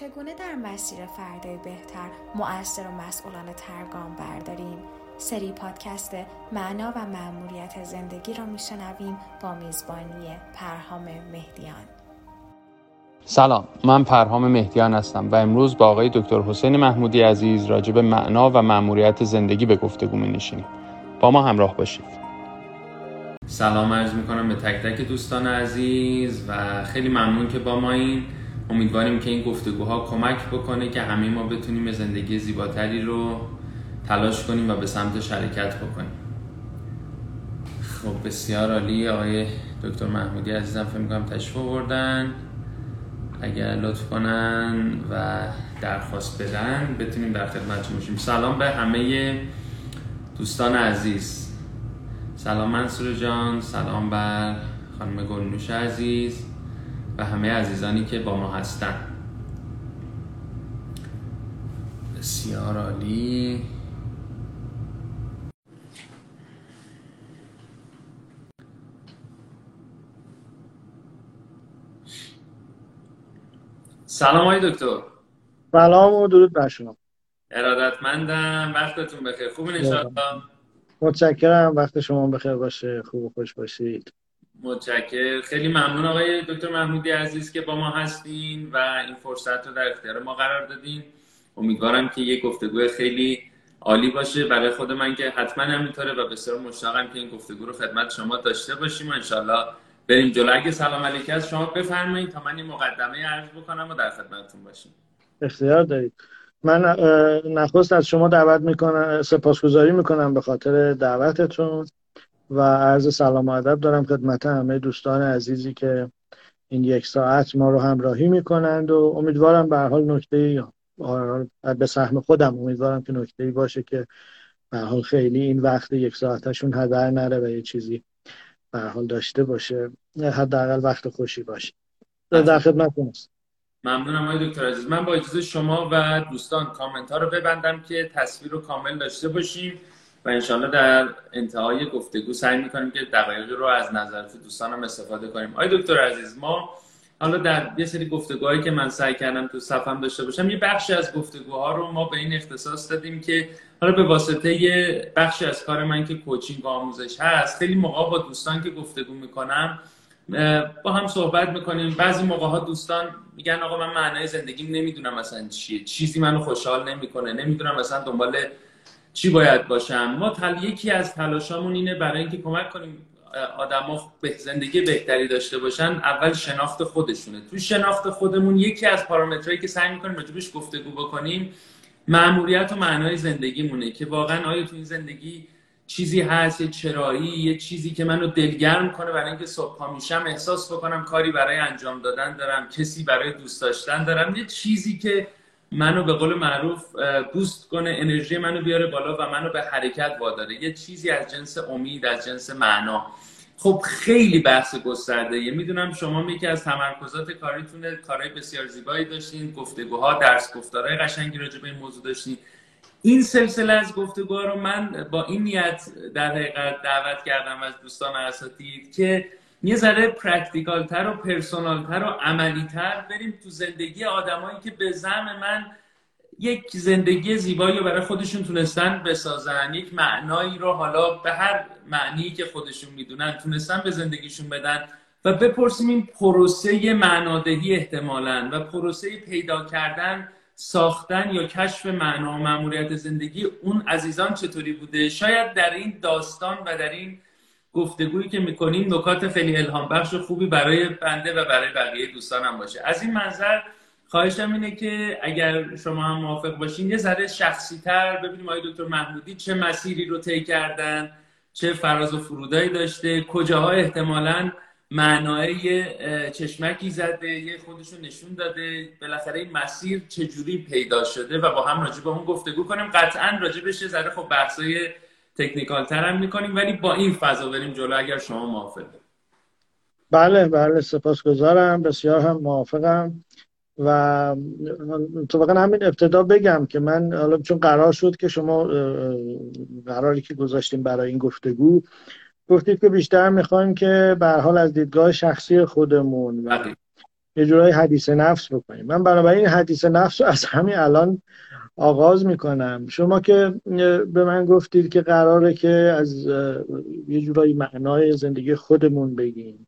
چگونه در مسیر فردای بهتر مؤثر و مسئولانه ترگام برداریم؟ سری پادکست معنا و مأموریت زندگی را میشنویم با میزبانی پرهام مهدیان. سلام من پرهام مهدیان هستم و امروز با آقای دکتر حسین محمودی عزیز راجع به معنا و مأموریت زندگی به گفتگو می نشینیم. با ما همراه باشید. سلام عرض می کنم به تک تک دوستان عزیز و خیلی ممنون که با ما این امیدواریم که این گفتگوها کمک بکنه که همه ما بتونیم زندگی زیباتری رو تلاش کنیم و به سمت شرکت بکنیم. خب بسیار عالی آقای دکتر محمودی عزیزم فکر می‌کنم تشریف آوردن. اگر لطف کنن و درخواست بدن بتونیم در خدمتشون باشیم. سلام به همه دوستان عزیز. سلام منصور جان سلام بر خانم گلنوش عزیز. و همه عزیزانی که با ما هستن. بسیار عالی. سلام های دکتر. سلام و درود بر شما. ارادتمندم. وقتتون بخیر. خوب نشاطم متشکرم. وقت شما بخیر باشه. خوب و خوش باشید. متشکر خیلی ممنون آقای دکتر محمودی عزیز که با ما هستین و این فرصت رو در اختیار ما قرار دادین. امیدوارم که یک گفتگو خیلی عالی باشه. برای خود من که حتما همینطوره و بسیار مشتاقم که این گفتگو رو خدمت شما داشته باشیم. و انشالله بریم جلو. اگه سلام علیکم از شما بفرمایید تا من این مقدمه عرض بکنم و در خدمتتون باشیم. اختیار دارید. من نخست از شما دعوت می‌کنم سپاسگزاری می‌کنم به خاطر دعوتتون. و عرض سلام و ادب دارم خدمت همه دوستان عزیزی که این یک ساعت ما رو همراهی می‌کنند و امیدوارم به حال نکته به سهم خودم امیدوارم که نکته باشه که به حال خیلی این وقت یک ساعتشون هدر نره و یه چیزی به حال داشته باشه. حداقل وقت خوشی باشه. در خدمت است ممنونم آقای دکتر عزیز. من با اجازه شما و دوستان کامنت ها رو ببندم که تصویر رو کامل داشته باشیم و انشالله در انتهای گفتگو سعی می‌کنیم که دقایقی رو از نظرات دوستانم استفاده کنیم. آقای دکتر عزیز ما حالا در یه سری گفتگوهایی که من سعی کردم تو صفم داشته باشم یه بخشی از گفتگوها رو ما به این اختصاص دادیم که حالا به واسطه یه بخشی از کار من که کوچینگ و آموزش هست خیلی موقع با دوستان که گفتگو می‌کنم با هم صحبت می‌کنیم. بعضی موقع ها دوستان میگن آقا من معنای زندگیم نمی‌دونم مثلا چیه چیزی منو خوشحال نمی‌کنه نمی‌دونم مثلا دنبال چی باید باشم؟ ما تل... یکی از تلاشامون اینه برای اینکه کمک کنیم آدما به زندگی بهتری داشته باشن اول شناخت خودشونه. تو شناخت خودمون یکی از پارامترهایی که سعی می‌کنیم راجبش گفتگو بکنیم معمولیت و معنای زندگیمونه که واقعا آیا تو این زندگی چیزی هست یه چرایی یه چیزی که منو دلگرم کنه برای اینکه صبح میشم احساس بکنم کاری برای انجام دادن دارم کسی برای دوست داشتن دارم یه چیزی که منو به قول معروف بوست کنه انرژی منو بیاره بالا و منو به حرکت واداره. یه چیزی از جنس امید از جنس معنا. خب خیلی بحث گسترده. یه می‌دونم شما یکی از تمرکزات کاریتونه. کارهای بسیار زیبایی داشتین. گفتگوها درس گفتارهای قشنگی راجع به این موضوع داشتین. این سلسله از گفتگوها رو من با این نیت در حقیقت دعوت کردم از دوستان اساتید که یه ذره practical تر و personal تر و عملی تر بریم تو زندگی آدمایی که به زعم من یک زندگی زیبایی رو برای خودشون تونستن بسازن یک معنایی رو حالا به هر معنی که خودشون می‌دونن تونستن به زندگیشون بدن و بپرسیم این پروسه معنادهی احتمالا و پروسه پیدا کردن ساختن یا کشف معنا و معمولیت زندگی اون عزیزان چطوری بوده؟ شاید در این داستان و در این گفتگویی که می‌کنیم نکات خیلی الهام بخش و خوبی برای بنده و برای بقیه دوستانم باشه. از این منظر خواهشم اینه که اگر شما هم موافق باشین یه ذره شخصی تر ببینیم آقای دکتر محمودی چه مسیری رو طی کردن چه فراز و فرودایی داشته کجاها احتمالا معنای چشمکی زده یه خودشون نشون داده بالاخره این مسیر چجوری پیدا شده و با هم راجع به اون گفتگو کنیم. قطعا راجع بشه ذره خب بحثای تکنیکال تر هم می‌کنیم ولی با این فضا بریم جلو اگر شما موافقه بله بله سپاسگزارم بسیار هم موافقم. و تو واقعا همین ابتدا بگم که من حالا چون قرار شد که شما قراری که گذاشتیم برای این گفتگو گفتید که بیشتر می‌خوایم که به حال از دیدگاه شخصی خودمون و یه جورایی حدیث نفس بکنیم. من بنابراین حدیث نفس رو از همین الان آغاز می‌کنم. شما که به من گفتید که قراره که از یه جورایی معنای زندگی خودمون بگیم.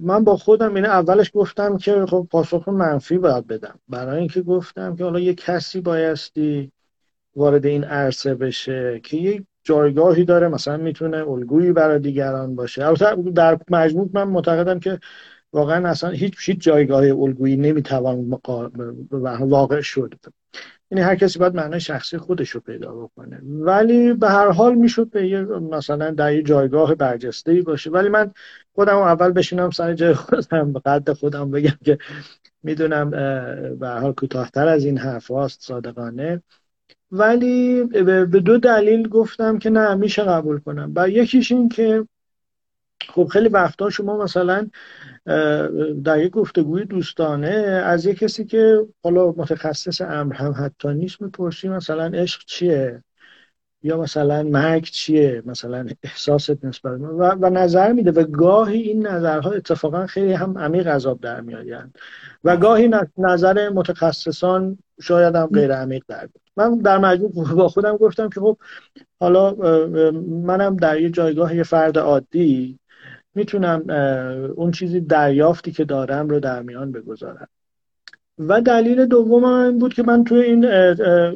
من با خودم اینه اولش گفتم که خب پاسخ منفی باید بدم. برای اینکه گفتم که حالا یه کسی بایستی وارد این عرصه بشه که یک جایگاهی داره مثلا می‌تونه الگویی برای دیگران باشه. البته در مجموع من معتقدم که واقعا اصلا هیچ هیچ جایگاه الگویی نمی‌توان واقع شد. یعنی هر کسی باید معنای شخصی خودش رو پیدا بکنه. ولی به هر حال می‌شد به یه مثلا در یه جایگاه برجسته ای باشه. ولی من خودم اول بشینم سر جای خودم به قد خودم بگم که می‌دونم به هر حال کوتاهتر از این حرف هاست صادقانه. ولی به دو دلیل گفتم که نه میشه قبول کنم. و یکیش این که خب خیلی وقتا شما مثلا در یک گفتگوی دوستانه از یک کسی که حالا متخصص امر هم حتی نیست می‌پرسی مثلا عشق چیه؟ یا مثلا مرگ چیه؟ مثلا احساست نسبت و, و نظر میده و گاهی این نظرها اتفاقا خیلی هم عمیق عذاب در میآیند. و گاهی نظر متخصصان شاید هم غیر عمیق در من در مجموع با خودم گفتم که خب حالا منم در یه جایگاه یه فرد عادی می‌تونم اون چیزی دریافتی که دارم رو در میان بگذارم. و دلیل دوم این بود که من توی این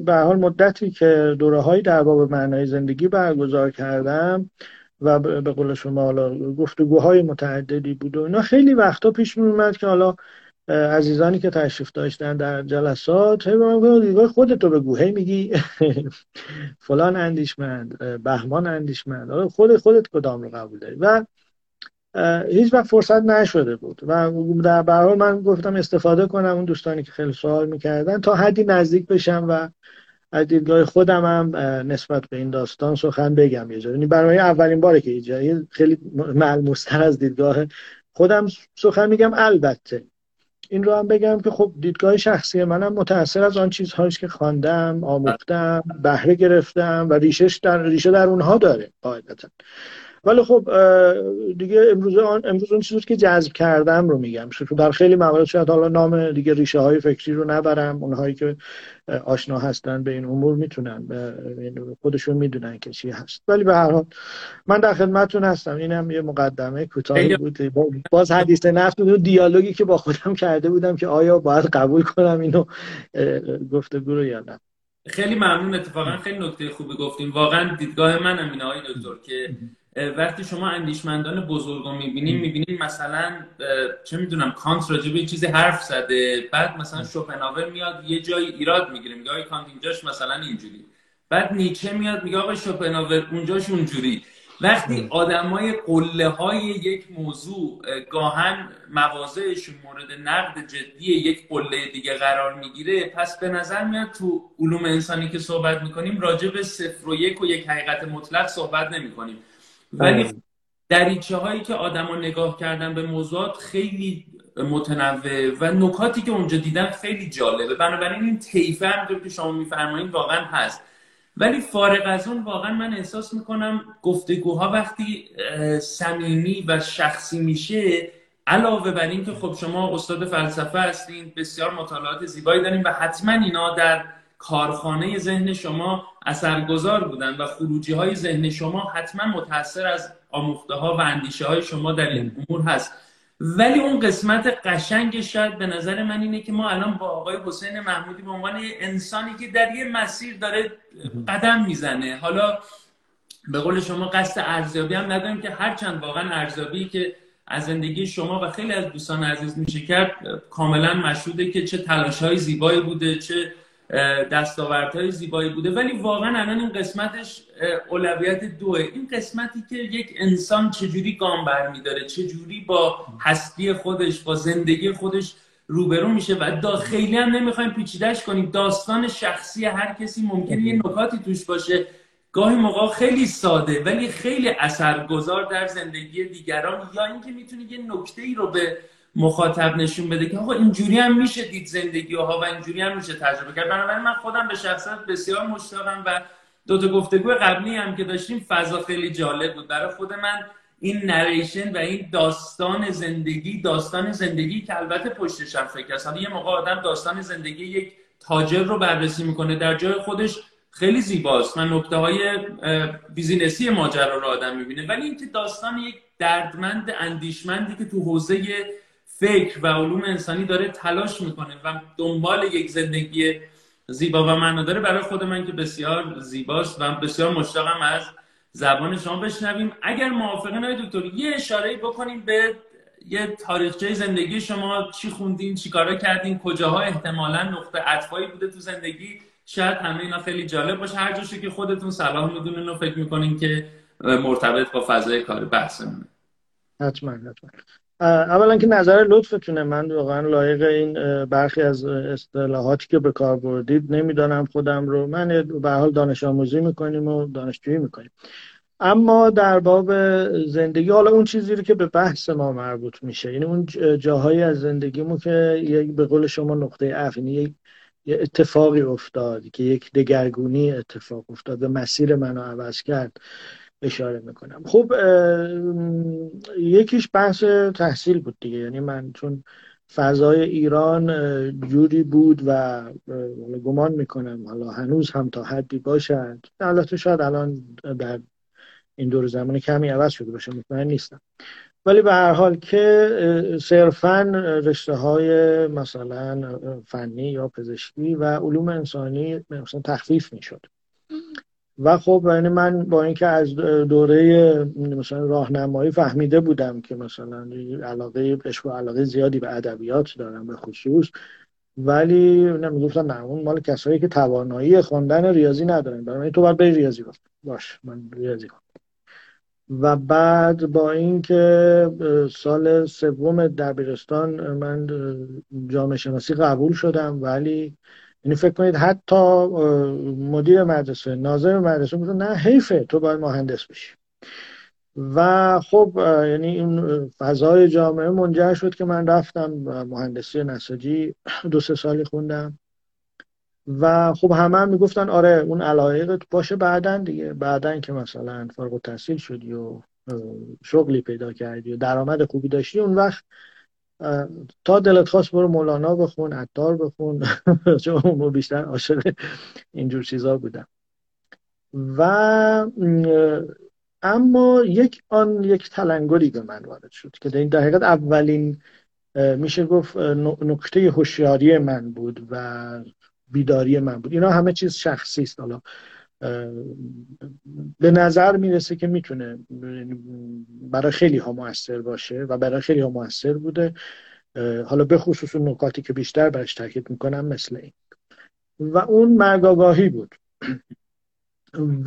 به حال مدتی که دوره های در باب معنای زندگی برگزار کردم و به قول شما حالا گفتگوهای متعددی بود و اینا خیلی وقتا پیش می اومد که حالا عزیزانی که تشریف داشتن در جلسات هی دیگه خودتو بگو هی میگی فلان اندیشمند بهمان اندیشمند حالا خود خودت کدام رو قبول داری؟ و هیچ وقت فرصت نشده بود. و در برای من گفتم استفاده کنم اون دوستانی که خیلی سوال می‌کردن تا حدی نزدیک بشم و از دیدگاه خودم هم نسبت به این داستان سخن بگم یه یعنی برای اولین باره که اینجا خیلی ملموستر از دیدگاه خودم سخن میگم البته. این رو هم بگم که خب دیدگاه شخصی منم متاثر از آن چیزهایی که خواندم آموختم بهره گرفتم و ریشش در ریشه در اونها داره قاعدتا. ولی خب دیگه امروز آن امروز اون چیزی که جذب کردم رو میگم. در خیلی موارد شاید حالا نام دیگه ریشه های فکری رو نبرم. اونهایی که آشنا هستن به این امور می‌تونن خودشون می‌دونن که چی هست. ولی به هر حال من در خدمتتون هستم. اینم یه مقدمه کوتاهی بود. باز حدیث نفس بود. دیالوگی که با خودم کرده بودم که آیا باید قبول کنم اینو گفتگو رو یا نه. خیلی ممنون. اتفاقا خیلی نکته خوبی گفتیم. واقعا دیدگاه منم اینه آقای دکتر که وقتی شما اندیشمندان بزرگ رو می‌بینیم می‌بینیم مثلا چه می‌دونم کانت راجع به چیزی حرف زده بعد مثلا شوپنهاور میاد یه جایی ایراد می‌گیره میگه آقای کانت اینجاش مثلا اینجوری. بعد نیچه میاد میگه آقای شوپنهاور اونجاش اونجوری. وقتی آدمای قله های یک موضوع گاهن موازهشون مورد نقد جدی یک قله دیگه قرار می‌گیره پس به نظر میاد تو علوم انسانی که صحبت می‌کنیم راجع به صفر و یک و یک حقیقت مطلق صحبت نمی‌کنیم. ولی بله. دریچه هایی که آدما نگاه کردن به موضوعات خیلی متنوع و نکاتی که اونجا دیدن خیلی جالبه بنابراین این طیفه هم که شما میفرمایید واقعا هست ولی فارغ از اون واقعا من احساس می‌کنم گفتگوها وقتی صمیمی و شخصی میشه علاوه بر این که خب شما استاد فلسفه هستین بسیار مطالعات زیبایی دارین و حتما اینا در کارخانه ذهن شما اثرگذار بودن و خروجی های ذهن شما حتما متاثر از آموخته ها و اندیشه های شما در این امور هست. ولی اون قسمت قشنگ شاید به نظر من اینه که ما الان با آقای حسین محمودی به عنوان انسانی که در یه مسیر داره قدم می‌زنه. حالا به قول شما قصد ارزیابی هم نداریم که هرچند واقعا ارزیابی که از زندگی شما و خیلی از دوستان عزیز میشه کرد کاملا مشهوده که چه تلاش های زیبایی بوده چه دستاوردهای زیبایی بوده. ولی واقعا الان این قسمتش اولویت دوه. این قسمتی که یک انسان چجوری گام برمیداره چجوری با هستی خودش با زندگی خودش روبرو میشه و دا خیلی هم نمی‌خوایم پیچیدش کنیم. داستان شخصی هر کسی ممکنه یه نکاتی توش باشه. گاهی موقع خیلی ساده ولی خیلی اثرگذار در زندگی دیگران. یا اینکه می‌تونه یه نکته ای رو به مخاطب نشون بده که آقا اینجوری هم میشه دید زندگی ها و اینجوری هم میشه تجربه کرد. بنابراین من خودم به شخصت بسیار مشتاقم و دو تا گفتگو قبلی هم که داشتیم فضا خیلی جالب بود. برای خود من این نریشن و این داستان زندگی داستان زندگی که البته پشتش هم فکر است یه موقع آدم داستان زندگی یک تاجر رو بررسی می‌کنه در جای خودش خیلی زیباست. و نکته های بیزینسی ماجرا رو آدم می‌بینه. ولی اینکه داستان یک دردمند اندیشمندی که تو حوزه فکر و علوم انسانی داره تلاش می‌کنه و دنبال یک زندگی زیبا و معنا داره. برای خود من که بسیار زیباست و بسیار مشتاقم از زبان شما بشنویم. اگر موافقه نه دکتر یه اشاره بکنیم به یه تاریخچه زندگی شما. چی خوندین؟ چی کارا کردین؟ کجاها احتمالا نقطه عطفایی بوده تو زندگی؟ شاید همه اینا خیلی جالب باشه. هر جوشی که خودتون صلاح می‌دونین و فکر می‌کنین که مرتبط با فضای کار بحثمونه. حتما حتما. اولا که نظر لطفتونه. من واقعا لایق این برخی از اصطلاحاتی که به کار بردید نمی‌دانم خودم رو. من به حال دانش آموزی می‌کنیم و دانشجویی می‌کنیم. اما در باب زندگی حالا اون چیزی رو که به بحث ما مربوط میشه یعنی اون جاهایی از زندگیمو که یک به قول شما نقطه عف یعنی یک اتفاقی افتاد که یک دگرگونی اتفاق افتاد و مسیر منو عوض کرد. اشاره می‌کنم. خب یکیش بحث تحصیل بود دیگه. یعنی من چون فضای ایران جوری بود و گمان می‌کنم حالا هنوز هم تا حدی باشد. البته شاید الان در این دور زمان کمی عوض شده باشه مطمئن نیستم. ولی به هر حال که صرفا رشته های مثلا فنی یا پزشکی و علوم انسانی مثلا تخفیف می‌شد. و خب یعنی من با اینکه از دوره مثلا راهنمایی فهمیده بودم که مثلا علاقه عشق علاقه زیادی به ادبیات دارم به خصوص ولی نمی‌گفتم نه اون مال کسایی که توانایی خواندن ریاضی ندارن. برای تو باید بری ریاضی کن. باش من ریاضی کن. و بعد با اینکه سال سوم دبیرستان من جامعه شناسی قبول شدم ولی یعنی فکر کنید حتی مدیر مدرسه ناظر مدرسه گفت نه حیفه تو باید مهندس بشی. و خب یعنی این فضای جامعه منجر شد که من رفتم مهندسی نساجی دو سه سالی خوندم. و خب همه هم می‌گفتن آره اون علایقت باشه بعدا دیگه بعدا که مثلا فارغ التحصیل شدی و شغلی پیدا کردی و درآمد خوبی داشتی. اون وقت تا دلت خواست برو مولانا بخون عطار بخون. چون بیشتر عاشق اینجور چیزا بودم. و اما یک آن یک تلنگری به من وارد شد که در این دقیقت اولین میشه گفت نکته هوشیاری من بود و بیداری من بود. اینا همه چیز شخصی است. حالا به نظر می‌رسه که می‌تونه برای خیلی ها موثر باشه و برای خیلی ها موثر بوده. حالا به خصوص نکاتی که بیشتر برش تاکید می‌کنم مثل این. و اون مرگاگاهی بود.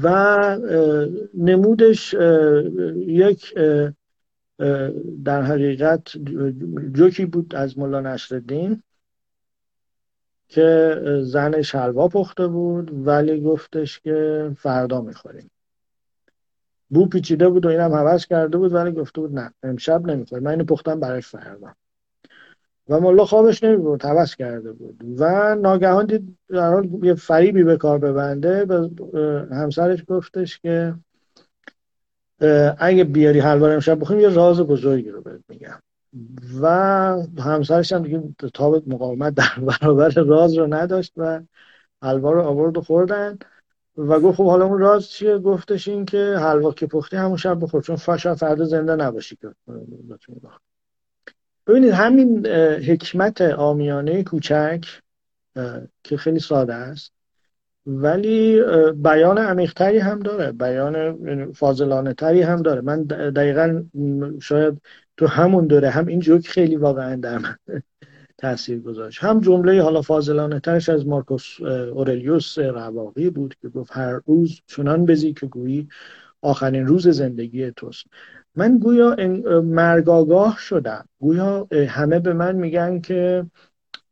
و نمودش یک در حقیقت جوکی بود از مولا نصرالدین که زن شلوا پخته بود ولی گفتش که فردا می‌خوریم. بو پیچیده بود و اینم حوض کرده بود ولی گفته بود نه امشب نمی‌خوریم. من اینو پختم برای فردا. و ملا خوابش نمیبود حوض کرده بود. و ناگهان دید در یه فریبی به کار ببنده به همسرش گفتش که اگه بیاری حلوا امشب بخوریم یه راز بزرگی رو بهت میگم. و همسرش هم دیگه تابت مقاومت در برابر راز رو نداشت و حلوا رو آورد و خوردن. و گفت خب حالا اون راز چیه؟ گفتش این که حلوا که پختی همون شب بخور چون فاشا فردا زنده نباشی که ببینید همین حکمت آمیانه کوچک که خیلی ساده است ولی بیان عمیقتری هم داره. بیان فاضلانه تری هم داره. من دقیقا شاید تو همون دوره هم این جوک خیلی واقعا در من تاثیر گذاشت. هم جمله حالا فاضلانه ترش از مارکوس اورلیوس رواقی بود که گفت هر روز چنان بزی که گویی آخرین روز زندگی توست. من گویا مرگاگاه شدم. گویا همه به من میگن که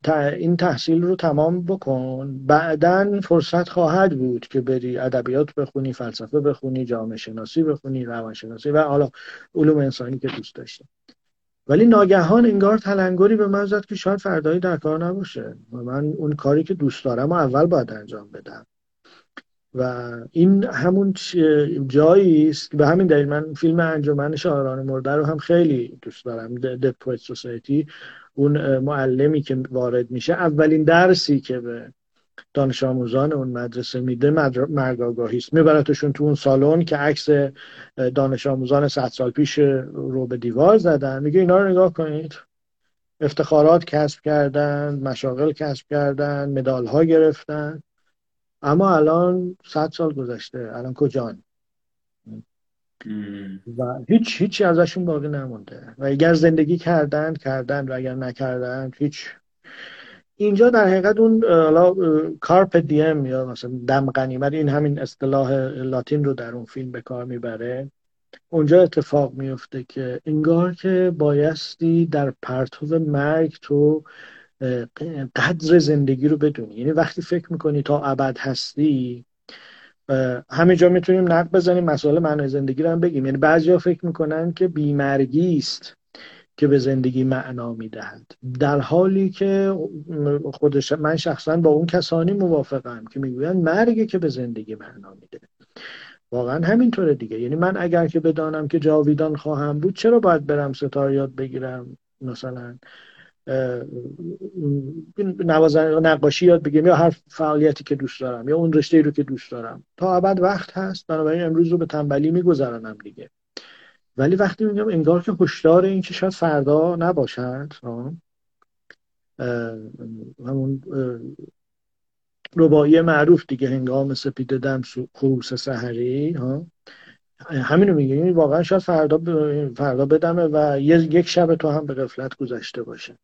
این تحصیل رو تمام بکن. بعدا فرصت خواهد بود که بری ادبیات بخونی فلسفه بخونی جامعه شناسی بخونی روانشناسی و حالا علوم انسانی که دوست داشتم. ولی ناگهان انگار تلنگری به من زد که شاید فردایی در کار نباشه و من اون کاری که دوست دارم و اول باید انجام بدم. و این همون جایی است به همین دلیل من فیلم انجمن شاعران مرده رو هم خیلی دوست دارم د پویت سوسایتی اون معلمی که وارد میشه اولین درسی که به دانش آموزان اون مدرسه میده مرگ آگاهی است میبرتشون تو اون سالن که عکس دانش آموزان صد سال پیش رو به دیوار زدن. میگه اینا رو نگاه کنید. افتخارات کسب کردن مشاغل کسب کردن مدال ها گرفتن. اما الان صد سال گذشته. الان کجان؟ و هیچ هیچی ازشون باقی نمونده. و اگر زندگی کردن کردن و اگر نکردن هیچ. اینجا در حقیقت اون کارپ دیم یا مثلا دم غنیمت این همین اصطلاح لاتین رو در اون فیلم به کار می‌بره. اونجا اتفاق میفته که انگار که بایستی در پرتو مرگ تو قدر زندگی رو بدونی. یعنی وقتی فکر می‌کنی تا ابد هستی همینجا می‌تونیم نقد بزنیم مسئله معنای زندگی رو هم بگیم. یعنی بعضیا فکر می‌کنن که بیمرگی است که به زندگی معنا می‌دهد. در حالی که خودش من شخصا با اون کسانی موافقم که می‌گویند مرگی که به زندگی معنا میده. واقعا همینطوره دیگه. یعنی من اگر که بدانم که جاویدان خواهم بود چرا باید برم ستار یاد بگیرم؟ مثلا نوازن نقاشی یاد بگیرم یا هر فعالیتی که دوست دارم یا اون رشته رو که دوست دارم. تا ابد وقت هست بنابراین امروز رو به تنبلی میگذرانم دیگه. ولی وقتی میگم انگار که هشدار این که شاید فردا نباشد همون ربایی معروف دیگه هنگام سپیده دم خروس سحری ها همینو میگه. یعنی واقعا شاید فردا فردا بدمه و یک شب تو هم به غفلت گذشته باشه.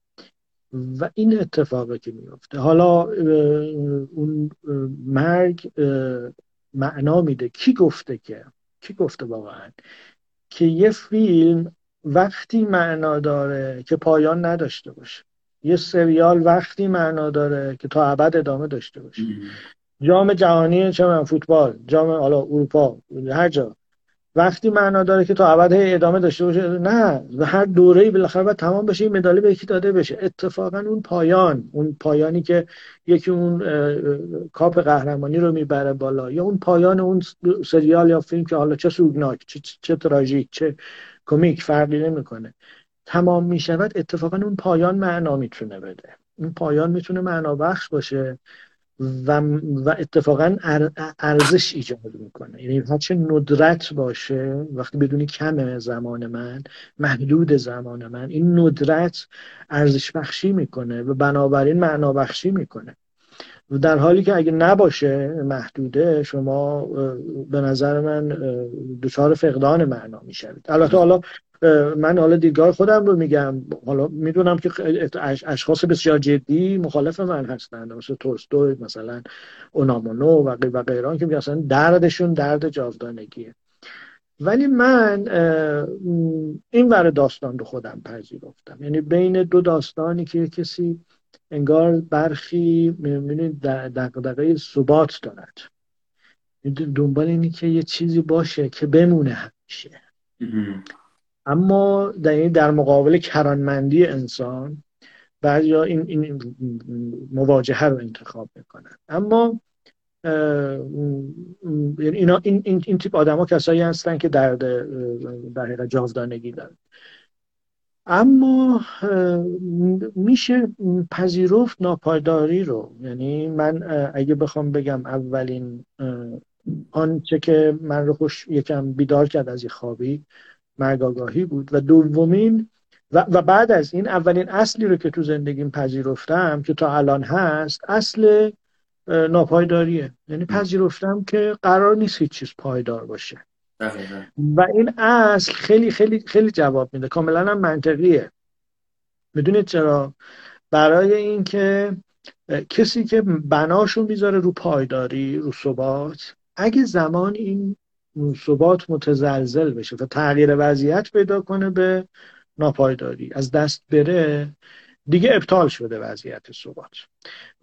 و این اتفاقی که میفته حالا اون مرگ معنا میده. کی گفته که؟ کی گفته واقعا؟ که یه فیلم وقتی معنا داره که پایان نداشته باشه. یه سریال وقتی معنا داره که تا ابد ادامه داشته باشه. جام جهانی چه من فوتبال جام حالا اروپا هر جا. وقتی معنا داره که تا ابد ادامه داشته باشه نه. و هر دوره بالاخره باید تمام بشه این مدالی به یکی داده بشه. اتفاقا اون پایان اون پایانی که یکی اون کاپ قهرمانی رو می‌بره بالا یا اون پایان اون سریال یا فیلم که حالا چه سوگناک چه, چه تراژیک چه کمیک فرقی نمی‌کنه. تمام می‌شود اتفاقا اون پایان معنا می‌تونه بده. اون پایان می‌تونه معنا بخش باشه. و, و اتفاقا ارزش ایجاد می‌کنه. یعنی هرچه ندرت باشه وقتی بدونی کمه زمان من محدود زمان من این ندرت ارزش بخشی می‌کنه و بنابراین معنا بخشی می‌کنه. در حالی که اگه نباشه محدوده شما به نظر من دچار فقدان معنا می‌شوید. البته حالا من حالا دیدگاه خودم رو میگم. حالا می‌دونم که اشخاص بسیار جدی مخالف من هستند مثل تولستوی مثلا اونامونو و و غیران که مثلا دردشون درد جاودانگیه. ولی من این ور داستان رو خودم پذیرفتم. یعنی بین دو داستانی که کسی انگار برخی می‌بینید دقدقه ثبات دارد. دنبال اینی که یه چیزی باشه که بمونه همیشه. اما در, در مقابل کرانمندی انسان بعضی این, این مواجهه رو انتخاب می‌کنن. اما یعنی اینا این, این, این تیپ آدم ها کسایی هستن که درد در حقیقت جاودانگی دارن. اما میشه پذیرفت ناپایداری رو. یعنی من اگه بخوام بگم اولین آنچه که من رو خوش یکم بیدار کرد از یه خوابی مرگ بود. و دومین و, و بعد از این اولین اصلی رو که تو زندگیم پذیرفتم که تا الان هست اصل ناپایداریه. یعنی پذیرفتم که قرار نیست هیچ چیز پایدار باشه. و این اصل خیلی خیلی خیلی جواب میده. کاملا هم منطقیه. می‌دونید چرا؟ برای اینکه کسی که بناشون می‌ذاره رو پایداری رو ثبات اگه زمان این ثبات متزلزل بشه و تغییر وضعیت پیدا کنه به ناپایداری از دست بره دیگه ابطال شده وضعیت ثبات.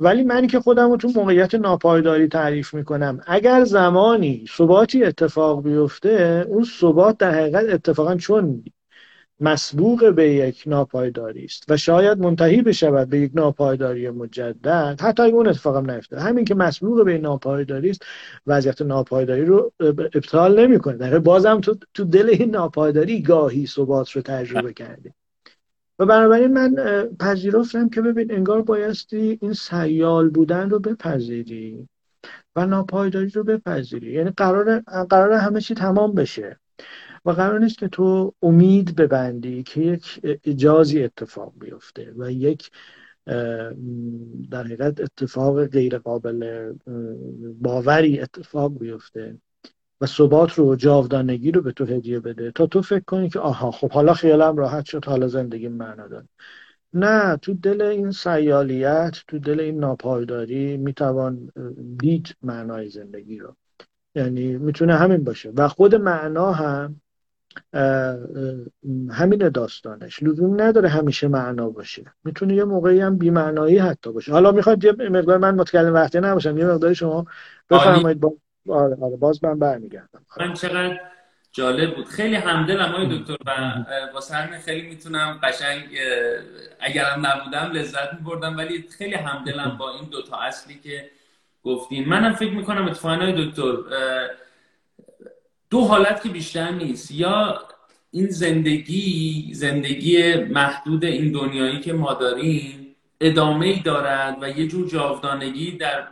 ولی منی که خودم رو تو موقعیت ناپایداری تعریف می‌کنم اگر زمانی ثباتی اتفاق بیفته اون ثبات در حقیقت اتفاقا چون مسبوق به یک ناپایداری است و شاید منتهی بشود به یک ناپایداری مجدد حتی اگه اون اتفاقم نیفتاد همین که مسبوق به ناپایداری است وضعیت ناپایداری رو ابطال نمی‌کنه. در بازم تو تو دل این ناپایداری گاهی ثبات رو تجربه کردیم و بنابراین من پذیرفتم که ببین انگار بایستی این سیال بودن رو بپذیری و ناپایداری رو بپذیری. یعنی قرار قرار همه چی تمام بشه و قرار نیست که تو امید ببندی که یک اجازی اتفاق بیفته و یک در حقیقت اتفاق غیر قابل باوری اتفاق بیفته. و ثبات رو جاودانگی رو به تو هدیه بده. تا تو فکر کنی که آها خب حالا خیالم راحت شد حالا زندگی معنا داره نه تو دل این سیالیت تو دل این ناپایداری می‌توان دید معنای زندگی رو. یعنی می‌تونه همین باشه. و خود معنا هم همین داستانش. لزوم نداره همیشه معنا باشه. می‌تونه یه موقعی هم بیمعنایی حتی باشه. حالا می‌خواد یه مقدار من متکلم وقتی نباشم یه مقدار شما بفرمایید با... آره آره. باز من برمیگردم. من چقدر جالب بود. خیلی همدلم های دکتر و واسه همین خیلی می‌تونم قشنگ اگرم نبودم لذت میبردم ولی خیلی همدلم با این دوتا اصلی که گفتیم منم فکر می‌کنم اتفاقا دکتر دو حالت که بیشتر نیست. یا این زندگی زندگی محدود این دنیایی که ما داریم ادامه ای دارد و یه جور جاودانگی در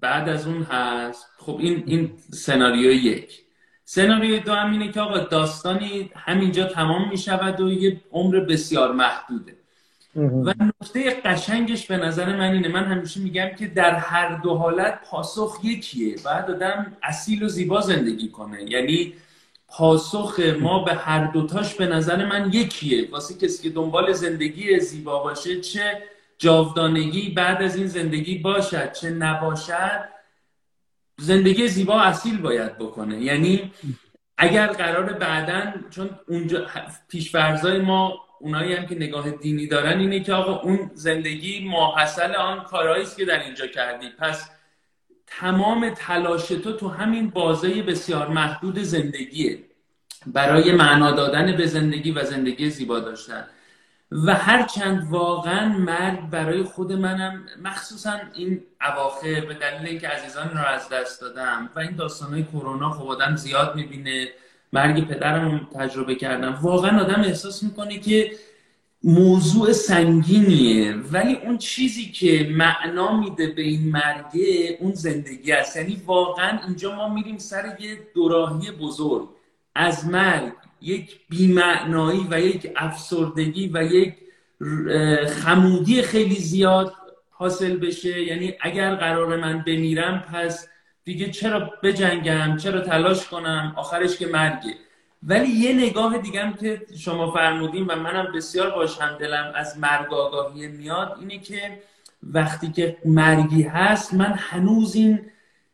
بعد از اون هست. خب این این سناریو یک. سناریو دو هم اینه که آقا داستانی همینجا تمام می شود و یه عمر بسیار محدوده. و نقطه قشنگش به نظر من اینه. من همیشه میگم که در هر دو حالت پاسخ یکیه. باید آدم اصیل و زیبا زندگی کنه. یعنی پاسخ ما به هر دوتاش به نظر من یکیه. واسه کسی که دنبال زندگی زیبا باشه چه جاودانگی بعد از این زندگی باشد چه نباشد زندگی زیبا اصیل باید بکنه. یعنی اگر قرار بعدا چون اونجا پیشفرزای ما اونایی هم که نگاه دینی دارن اینه که آقا اون زندگی ماحصل آن کارهایی که در اینجا کردی. پس تمام تلاش تو تو همین بازه بسیار محدود زندگیه. برای معنا دادن به زندگی و زندگی زیبا داشتن. و هرچند واقعا مرگ برای خود منم مخصوصا این اواخر به دلیل اینکه عزیزان رو از دست دادم و این داستانهای کرونا خب آدم زیاد می‌بینه مرگ پدرم تجربه کردم واقعا آدم احساس می‌کنه که موضوع سنگینیه. ولی اون چیزی که معنا میده به این مرگه اون زندگی است. یعنی واقعا اینجا ما میریم سر یه دوراهی بزرگ. از مرگ یک بیمعنایی و یک افسردگی و یک خمودی خیلی زیاد حاصل بشه. یعنی اگر قرار من بمیرم پس دیگه چرا بجنگم؟ چرا تلاش کنم؟ آخرش که مرگه. ولی یه نگاه دیگه که شما فرمودین و منم بسیار باش دلم از مرگ آگاهی میاد اینه که وقتی که مرگی هست من هنوز این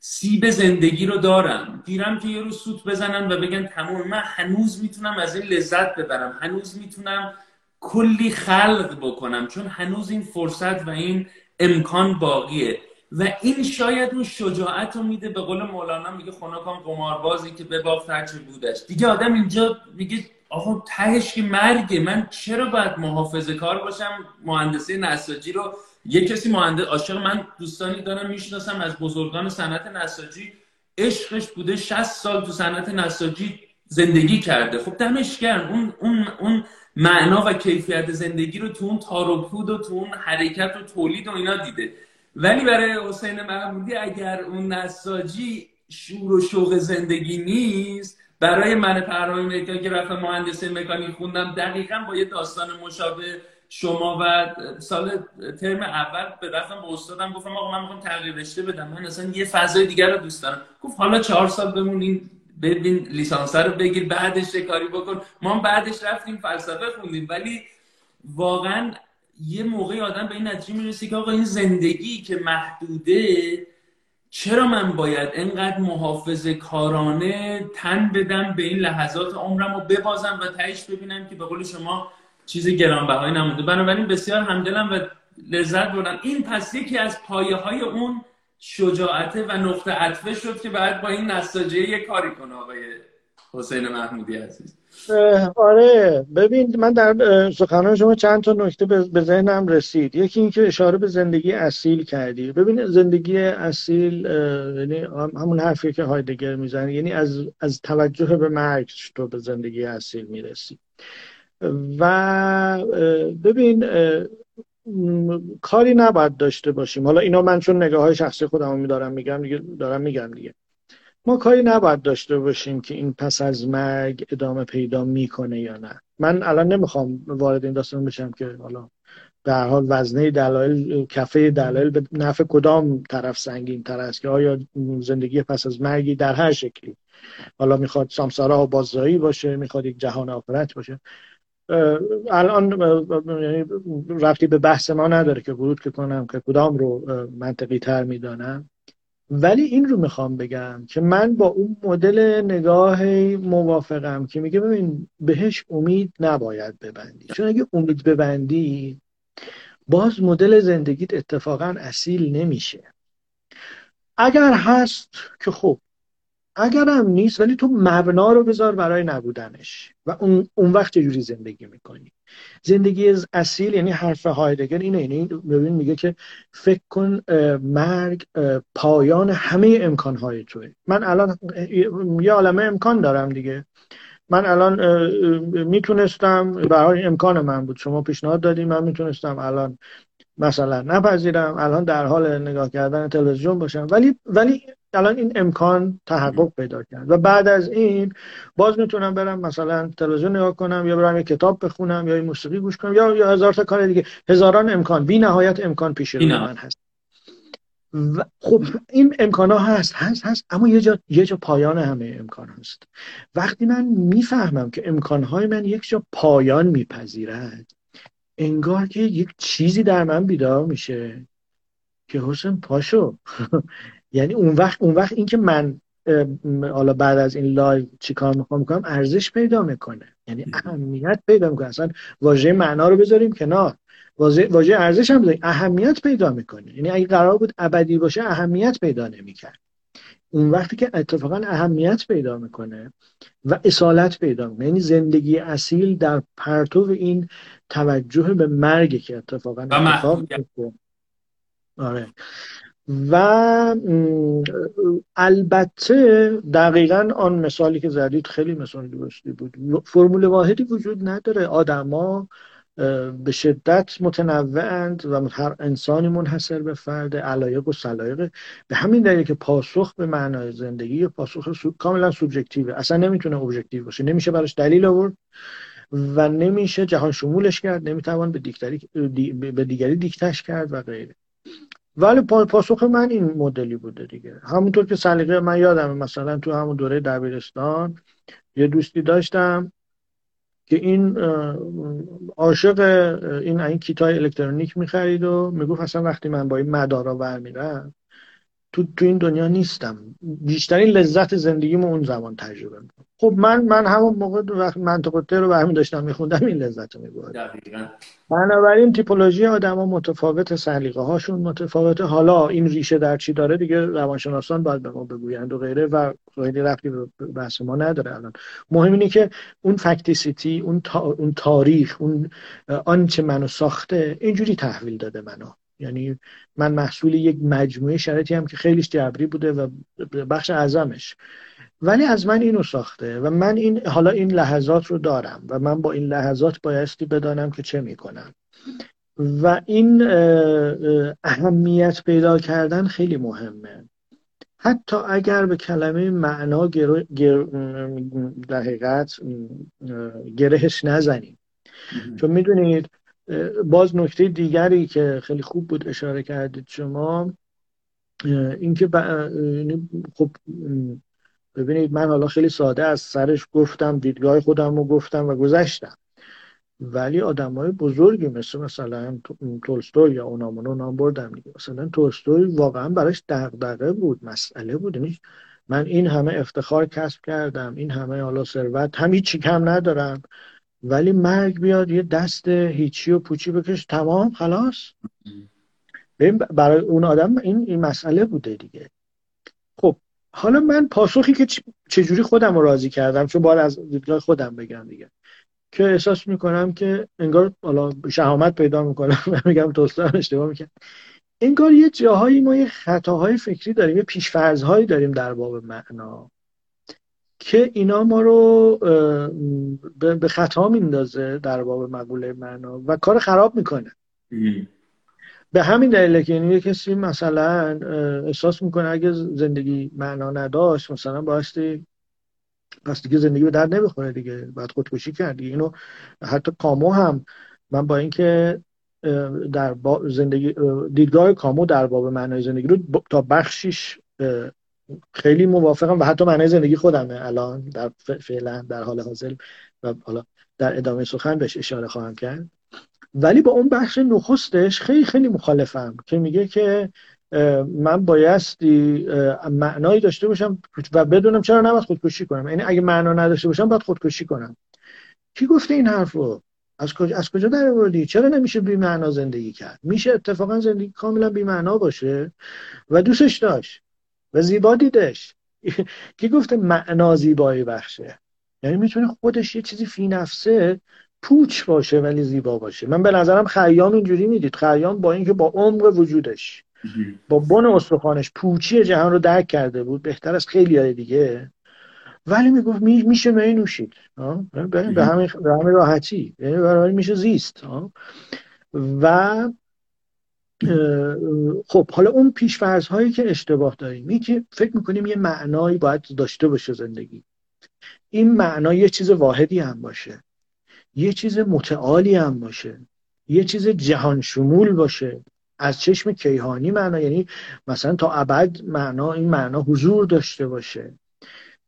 سیب زندگی رو دارم. دیرم که یه روز سوت بزنن و بگن تمام من هنوز می‌تونم از این لذت ببرم. هنوز می‌تونم کلی خلق بکنم چون هنوز این فرصت و این امکان باقیه. و این شاید اون شجاعت رو میده به قول مولانا میگه خونکان قماربازی که ببافت هرچی بودش. دیگه آدم اینجا میگه آقا تهش که مرگه من چرا باید محافظه کار باشم؟ مهندسی نساجی رو یه کسی مهندس عاشق من دوستانی دارم می‌شناسم از بزرگان صنعت نساجی. عشقش بوده 60 سال تو صنعت نساجی زندگی کرده. خب دمش گرم. اون اون اون معنا و کیفیت زندگی رو تو اون تاروپود و تو اون حرکت و تولید و اینا دیده. ولی برای حسین محمودی اگر اون نساجی شور و شوق زندگی نیست برای من پرهای مکانی که رفتم مهندسی مکانیک خوندم دقیقا با یه داستان مشابه شما و سال ترم اول به رفتم به استادم گفتم آقا من می‌خوام تغییر رشته بدم. من اصلا یه فضای دیگر رو دوست دارم. گفت حالا چهار سال بمونین ببین لیسانس رو بگیر بعدش کاری بکن. ما بعدش رفتیم فلسفه خوندیم. ولی واقعا یه موقعی آدم به این نتیجه می‌رسه که آقا این زندگی که محدوده چرا من باید انقدر محافظ کارانه تن بدم به این لحظات عمرم رو ببازم و تهش ببینم که به قول شما چیز گرانبهایی نمونده. بنابراین بسیار همدلم و لذت بردم. این پس یکی از پایه های اون شجاعته و نقطه عطفه شد که بعد با این نساجه یه کاری کنه آقای حسین محمودی عزیز. آره ببین من در سخنان شما چند تا نکته به ذهنم رسید. یکی اینکه اشاره به زندگی اصیل کردی. ببین زندگی اصیل یعنی همون حرفی که هایدگر می‌زنه یعنی از از توجه به مرگ تو به زندگی اصیل می‌رسی. و ببین کاری نباید داشته باشیم. حالا اینا من چون نگاه های شخصی خودم میدارم میگم دیگه دارم میگم دیگه. ما کاری نباید داشته باشیم که این پس از مرگ ادامه پیدا می‌کنه یا نه. من الان نمی‌خوام وارد این داستان بشم که حالا در حال وزنه دلایل کفه دلایل به نفع کدام طرف سنگین تر است که آیا زندگی پس از مرگی در هر شکلی. حالا می‌خواد سامسارا و بازایی باشه می‌خواد یک جهان آخرت باشه. الان یعنی رفتی به بحث ما نداره که ورود که کنم که کدام رو منطقی تر می‌دانم. ولی این رو می‌خوام بگم که من با اون مدل نگاه موافقم که میگه ببین بهش امید نباید ببندی. چون اگه امید ببندی باز مدل زندگیت اتفاقا اصیل نمیشه. اگر هست که خب اگرم نیست ولی تو مبنا رو بذار برای نبودنش. و اون, اون وقت چجوری زندگی می‌کنی؟ زندگی از اصیل یعنی حرف هایدگر اینه. یعنی ببین میگه که فکر کن مرگ پایان همه امکانهای توه. من الان یه عالمه امکان دارم دیگه. من الان می‌تونستم برای امکان من بود. شما پیشنهاد دادیم من می‌تونستم الان مثلا نپذیرم الان در حال نگاه کردن تلویزیون باشم. ولی ولی الان این امکان تحقق پیدا کرد. و بعد از این باز می‌تونم برم مثلا تلویزیون نگاه کنم یا برم یه کتاب بخونم یا موسیقی گوش کنم یا یا هزار تا کار دیگه. هزاران امکان. بی نهایت امکان پیش روی من هست. و خب این امکان ها هست هست هست اما یه جا, یه جا پایان همه امکان هست. وقتی من می‌فهمم که امکان های من یک جا پایان میپذیرد انگار که یک چیزی در من بیدار میشه که حسن پاشو یعنی اون وقت اون وقت اینکه من حالا بعد از این live چیکار می‌خوام کنم ارزش پیدا می‌کنه. یعنی اهمیت پیدا می‌کنه. اصلا واژه معنا رو بذاریم کنار. واژه ارزش هم بذاریم. اهمیت پیدا می‌کنه. یعنی اگه قرار بود ابدی باشه اهمیت پیدا نمی‌کرد. اون وقتی که اتفاقا اهمیت پیدا می‌کنه و اصالت پیدا می‌کنه. یعنی زندگی اصیل در پرتو این توجه به مرگ که اتفاقا اتفاق آره. و البته دقیقا آن مثالی که زدید خیلی مثال درستی بود. فرمول واحدی وجود نداره. آدما به شدت متنوعند و هر انسانی منحصر به فرد علایق و سلایق. به همین دلیل که پاسخ به معنای زندگی پاسخ سو... کاملا سوبژکتیوه اصلا نمی‌تونه ابژکتیو باشه. نمیشه براش دلیل آورد و نمیشه جهان شمولش کرد. نمی‌توان به, دیگری به دیگری دیکتش کرد و غیره. ولی پاسخ من این مدلی بوده دیگه. همونطور که سلیقه من یادم مثلا تو همون دوره دبیرستان یه دوستی داشتم که این عاشق این این کیتای الکترونیک می‌خرید و می‌گفت اصلا وقتی من با این مدارا برمیرم تو تو این دنیا نیستم. بیشترین لذت زندگیمو اون زمان تجربه می‌کنم. خب من من همون موقع وقت منطقه رو برمی داشتم میخوندم این لذت رو میبردم بنابراین تیپولوژی آدما متفاوت سلیقه هاشون متفاوته. حالا این ریشه در چی داره دیگه روانشناسان باید به ما بگویند و غیره و خیلی رفتی به بحث ما نداره الان. مهم اینه که اون فکتیسیتی اون, اون تاریخ اون آنچه منو ساخته اینجوری تحویل داده منو. یعنی من محصول یک مجموعه شرایطی هم که خیلیش جبری بوده و بخش اعظمش. ولی از من اینو ساخته و من این حالا این لحظات رو دارم و من با این لحظات بایستی بدانم که چه می‌کنم. و این اهمیت پیدا کردن خیلی مهمه. حتی اگر به کلمه معنا گر... گر... در حقیقت گرهش نزنیم. چون می‌دونید باز نکته دیگری که خیلی خوب بود اشاره کردید شما اینکه. یعنی خب ببینید من حالا خیلی ساده از سرش گفتم دیدگاه خودم رو گفتم و گذشتم. ولی آدم های بزرگی مثل مثلا تولستوی یا اونامونو نام بردم دیگه. مثلا تولستوی واقعا براش دغدغه بود مسئله بود. یعنی من این همه افتخار کسب کردم این همه حالا ثروت هم هیچی کم ندارم. ولی مرگ بیاد یه دست هیچی و پوچی بکش تمام خلاص. برای اون آدم این این مسئله بوده دیگه. خب حالا من پاسخی که چجوری خودم رو راضی کردم چون باید از دیدگاه خودم بگم دیگه. که احساس می‌کنم که انگار حالا شهامت پیدا می‌کنم و میگم دوستان اشتباه می‌کنم انگار یه جاهایی ما یه خطاهای فکری داریم یه پیشفرزهایی داریم در باب معنا. که اینا ما رو به خطا میندازه در باب مقوله معنا و کار خراب می‌کنه. به همین دلیل که یعنی کسی مثلا احساس می‌کنه اگه زندگی معنا نداشت مثلا بایستی پس دیگه زندگی به در نمی‌خوره دیگه بعد خودکشی کردی اینو حتی کامو هم من با اینکه در زندگی دیدگاه کامو در باب معنای زندگی رو تا بخشیش خیلی موافقم و حتی معنای زندگی خودمه. الان در فعلا در حال حاضر و حالا در ادامه سخن بهش اشاره خواهم کرد. ولی با اون بخش نخستش خیلی خیلی مخالفم که میگه که من بایستی معنایی داشته باشم و بدونم چرا نباید خودکشی کنم. یعنی اگه معنا نداشته باشم باید خودکشی کنم. کی گفته این حرف رو؟ از کجا از کجا در آوردی؟ چرا نمیشه بی معنا زندگی کرد؟ میشه اتفاقا زندگی کاملا بی معنا باشه؟ و دوستش داشت. و زیبا دیدش. کی گفته معنا زیبایی بخشه؟ یعنی می‌تونه خودش یه چیزی فی نفسه پوچ باشه ولی زیبا باشه. من به نظرم خیام اینجوری می‌دید. خیام با اینکه با عمق وجودش. با بن استخوانش پوچی جهان رو درک کرده بود. بهتر از خیلی های دیگه. ولی می‌گفت می میشه می نوشید. به همین به راحتی. یعنی میشه زیست. و خب حالا اون پیشفرض هایی که اشتباه داریم که فکر می‌کنیم یه معنایی باید داشته باشه زندگی. این معنا یه چیز واحدی هم باشه. یه چیز متعالی هم باشه. یه چیز جهان شمول باشه. از چشم کیهانی معنا یعنی مثلا تا ابد معنا این معنا حضور داشته باشه.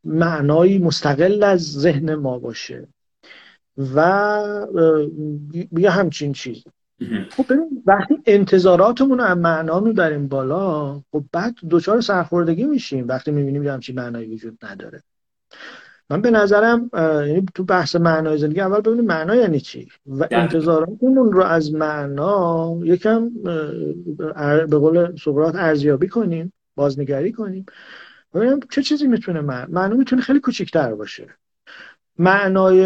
معنایی مستقل از ذهن ما باشه. و یه همچین چیز. خب ببین وقتی انتظاراتمون رو از معنا می‌بریم بالا خب بعد دچار سرخوردگی میشیم وقتی می‌بینیم یه همچین معنایی وجود نداره. من به نظرم یعنی تو بحث معنای زندگی اول ببینیم معنا یعنی چی و انتظاراتمون رو از معنا یکم به قول سقراط ارزیابی کنیم بازنگری کنیم. ببینیم چه چیزی می‌تونه معنا معنا می‌تونه خیلی کوچیکتر باشه. معنای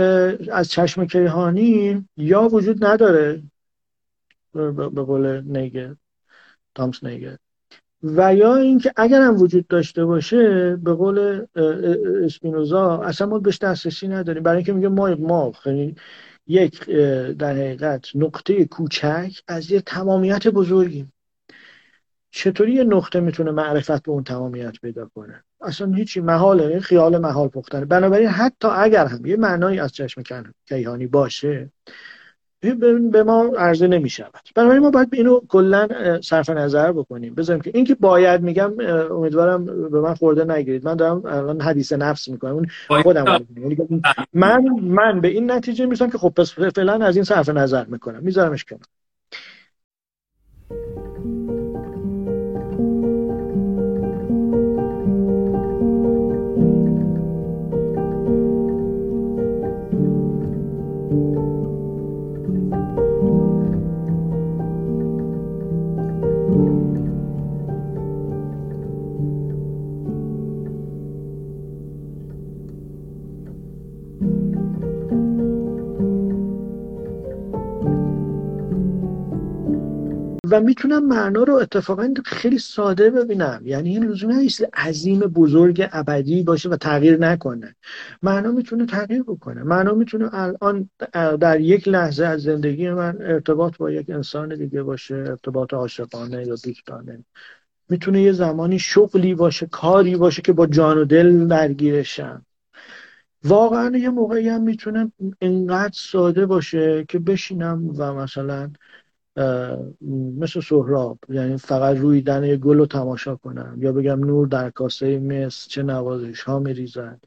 از چشم کیهانی یا وجود نداره. به قول نیگر تامس نیگر و یا اینکه اگر هم وجود داشته باشه به قول اسپینوزا اصلا ما بهش دسترسی نداریم. برای اینکه میگه ما ما یک در حقیقت نقطه کوچک از یه تمامیت بزرگیم. چطوری یه نقطه می‌تونه معرفت به اون تمامیت پیدا کنه؟ اصلا هیچی محاله خیال محال پختنه. بنابراین حتی اگر هم یه معنایی از چشم کیهانی باشه به ما عرضه نمی شود بنابراین ما باید اینو کلا صرف نظر بکنیم. بذاریم که اینکه باید میگم امیدوارم به من خورده نگیرید. من دارم الان حدیث نفس می‌کنم. اون خودم من من به این نتیجه می‌رسم که خب پس فعلا از این صرف نظر می‌کنم. میذارمش کنم می‌تونم معنا رو اتفاقا خیلی ساده ببینم. یعنی این لزومی نیست عظیم بزرگ ابدی باشه و تغییر نکنه. معنا می‌تونه تغییر بکنه. معنا می‌تونه الان در یک لحظه از زندگی من ارتباط با یک انسان دیگه باشه ارتباط عاشقانه یا دوستانه. می‌تونه یه زمانی شغلی باشه کاری باشه که با جان و دل درگیرشم. واقعا یه موقعی هم می‌تونه اینقدر ساده باشه که بشینم و مثلا مثل سهراب یعنی فقط رویدن یه گل رو تماشا کنم یا بگم نور در کاسه مس چه نوازش ها میریزد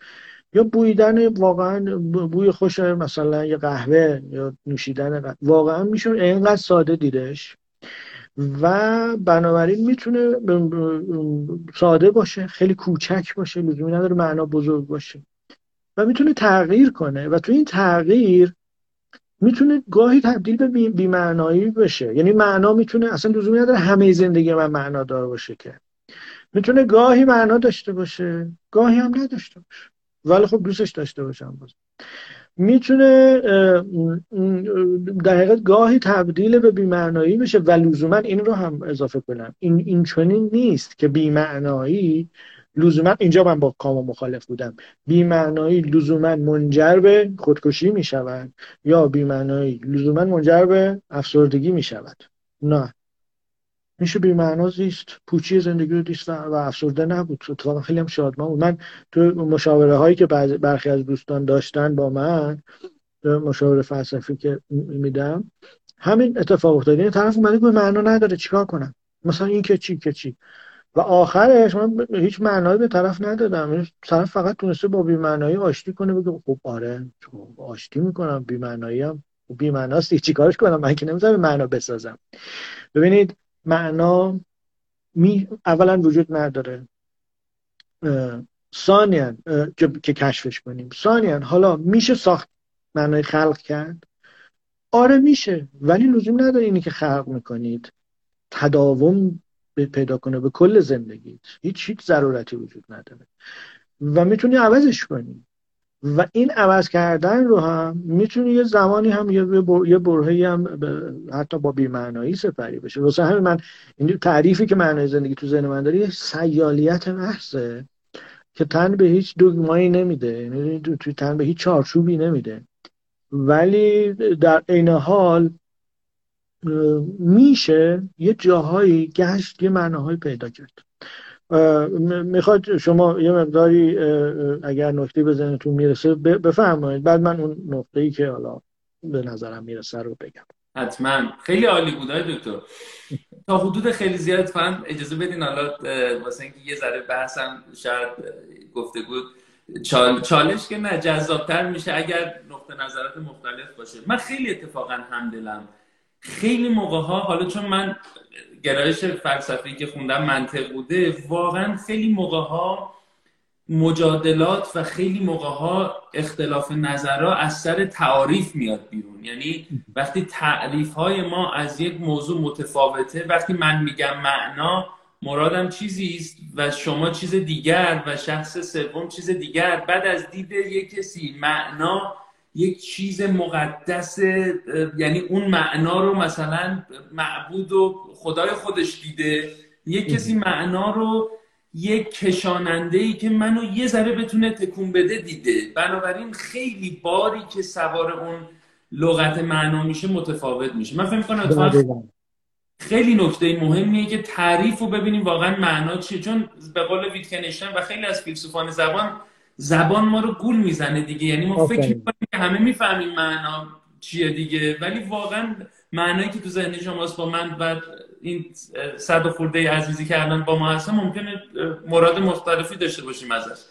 یا بویدن واقعا بوی خوش مثلا یه قهوه یا نوشیدن قهوه. واقعا میشون اینقدر ساده دیدش. و بنابراین می‌تونه ساده باشه خیلی کوچک باشه لزومی نداره معنا بزرگ باشه. و می‌تونه تغییر کنه. و تو این تغییر می‌تونه گاهی تبدیل به بیمعنایی بشه. یعنی معنا می‌تونه اصلا لزومی نداره همه زندگی من معنا دار باشه که. می‌تونه گاهی معنا داشته باشه گاهی هم نداشته باشه. ولی خب دوستش داشته باشم باز. می‌تونه در حقیقت گاهی تبدیل به بیمعنایی بشه و لزوما این رو هم اضافه کنم. این این چنین نیست که بیمعنایی لزوما اینجا من با کام مخالف بودم. بیمعنایی لزوما منجر به خودکشی می شود یا بیمعنایی لزوما منجر به افسردگی می شود نه. میشه بیمعنا زیست. پوچی زندگی رو دیست و افسرده نبود. اتفاقا خیلی هم شادمان بود من تو مشاوره هایی که برخی از دوستان داشتن با من مشاوره فلسفی که میدم همین اتفاق افتاد. یعنی طرف اومده به معنا نداره. چیکار کنم؟ مثلا این که چی که چی؟ و آخرش من هیچ معنایی به طرف ندادم. طرف فقط تونسته با بیمعنایی آشتی کنه بگه خب آره آشتی می‌کنم بیمعنایی هم بیمعناست چیکارش کنم؟ من که نمی‌تونم معنا بسازم. ببینید معنا می اولا وجود نداره. ثانیا که کشفش کنیم. ثانیا حالا میشه ساخت معنای خلق کرد؟ آره میشه ولی لزوم نداره اینی که خلق می‌کنید. تداوم پیدا کنه به کل زندگیت هیچ هیچ ضرورتی وجود نداره. و می‌تونی عوضش کنی. و این عوض کردن رو هم می‌تونی یه زمانی هم یه, بر... یه برهی هم حتی با بیمعنایی سپری بشه. واسه همین من این تعریفی که معنای زندگی تو ذهن من داره سیالیت محضه که تن به هیچ دگمایی نمیده. یعنی توی تن به هیچ چارچوبی نمیده. ولی در عین حال میشه یه جاهایی گشت یه معناهایی پیدا کرد. می‌خواد شما یه مقداری اگر نکته ذهنتون می‌رسه بفرمایید. بعد من اون نقطه ای که حالا به نظرم می‌رسه رو بگم. حتما. خیلی عالی بود دکتر. تا حدود خیلی زیاد فهم اجازه بدین. حالا واسه اینکه یه ذره بحثم شاید گفته بود چالش که نه جذابتر میشه اگر نقطه نظرات مختلف باشه. من خیلی اتفاقا همدلم خیلی موقع ها حالا چون من گرایش فلسفی که خوندم منطق بوده واقعا خیلی موقع ها مجادلات و خیلی موقع ها اختلاف نظرها از سر تعاریف میاد بیرون. یعنی وقتی تعریف های ما از یک موضوع متفاوته وقتی من میگم معنا مرادم چیزی است و شما چیز دیگر و شخص سوم چیز دیگر. بعد از دید یک کسی معنا یک چیز مقدس یعنی اون معنا رو مثلا معبود و خدای خودش دیده یک کسی معنا رو یک کشاننده ای که منو یه ذره بتونه تکون بده دیده. بنابراین خیلی باری که سوار اون لغت معنا میشه متفاوت میشه. من فکر کنم خیلی نکته مهمیه که تعریف رو ببینیم واقعا معنا چیه. چون به قول ویتکنشتن و خیلی از فیلسوفان زبان زبان ما رو گول می‌زنه دیگه. یعنی ما فکر می‌کنیم که همه می‌فهمیم معنا چیه دیگه. ولی واقعا معنایی که تو ذهن شماست با من و این صد و خورده عزیزی که الان با ما هستن ممکنه مراد مختلفی داشته باشیم ازش.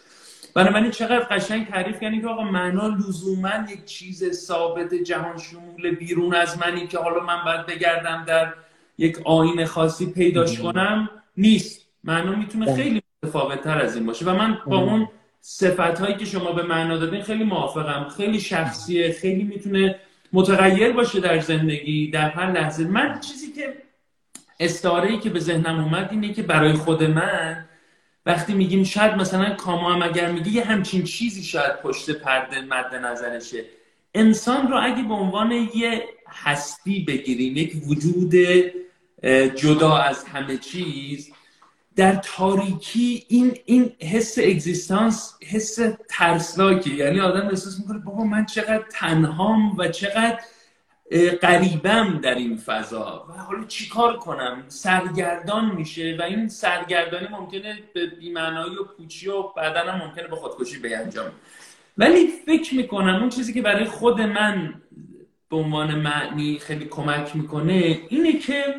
بنابراین چقدر قشنگ تعریف کردن که آقا معنا لزوما یک چیز ثابت جهان شمول بیرون از منی که حالا من باید بگردم در یک آین خاصی پیداش کنم؟ نیست. معنا می‌تونه بله. خیلی متفاوت تر از این باشه. و من با اون صفت هایی که شما به معنا دادین خیلی موافقم. خیلی شخصیه خیلی می‌تونه متغیر باشه در زندگی در هر لحظه. من چیزی که استعاره که به ذهنم اومد اینه که برای خود من وقتی میگیم شاید مثلا کاما هم اگر میگه یه همچین چیزی شاید پشت پرده مد نظرشه. انسان رو اگه به عنوان یه هستی بگیریم یک وجود جدا از همه چیز در تاریکی این این حس اگزیستانس حس ترسناکه. یعنی آدم احساس می‌کنه بابا من چقدر تنهام و چقدر قریبم در این فضا. و حالا چیکار کنم؟ سرگردان میشه و این سرگردانی ممکنه به بیمعنایی و پوچی و بعدا هم ممکنه به خودکشی بیانجام ولی فکر می‌کنم اون چیزی که برای خود من به عنوان معنی خیلی کمک می‌کنه اینه که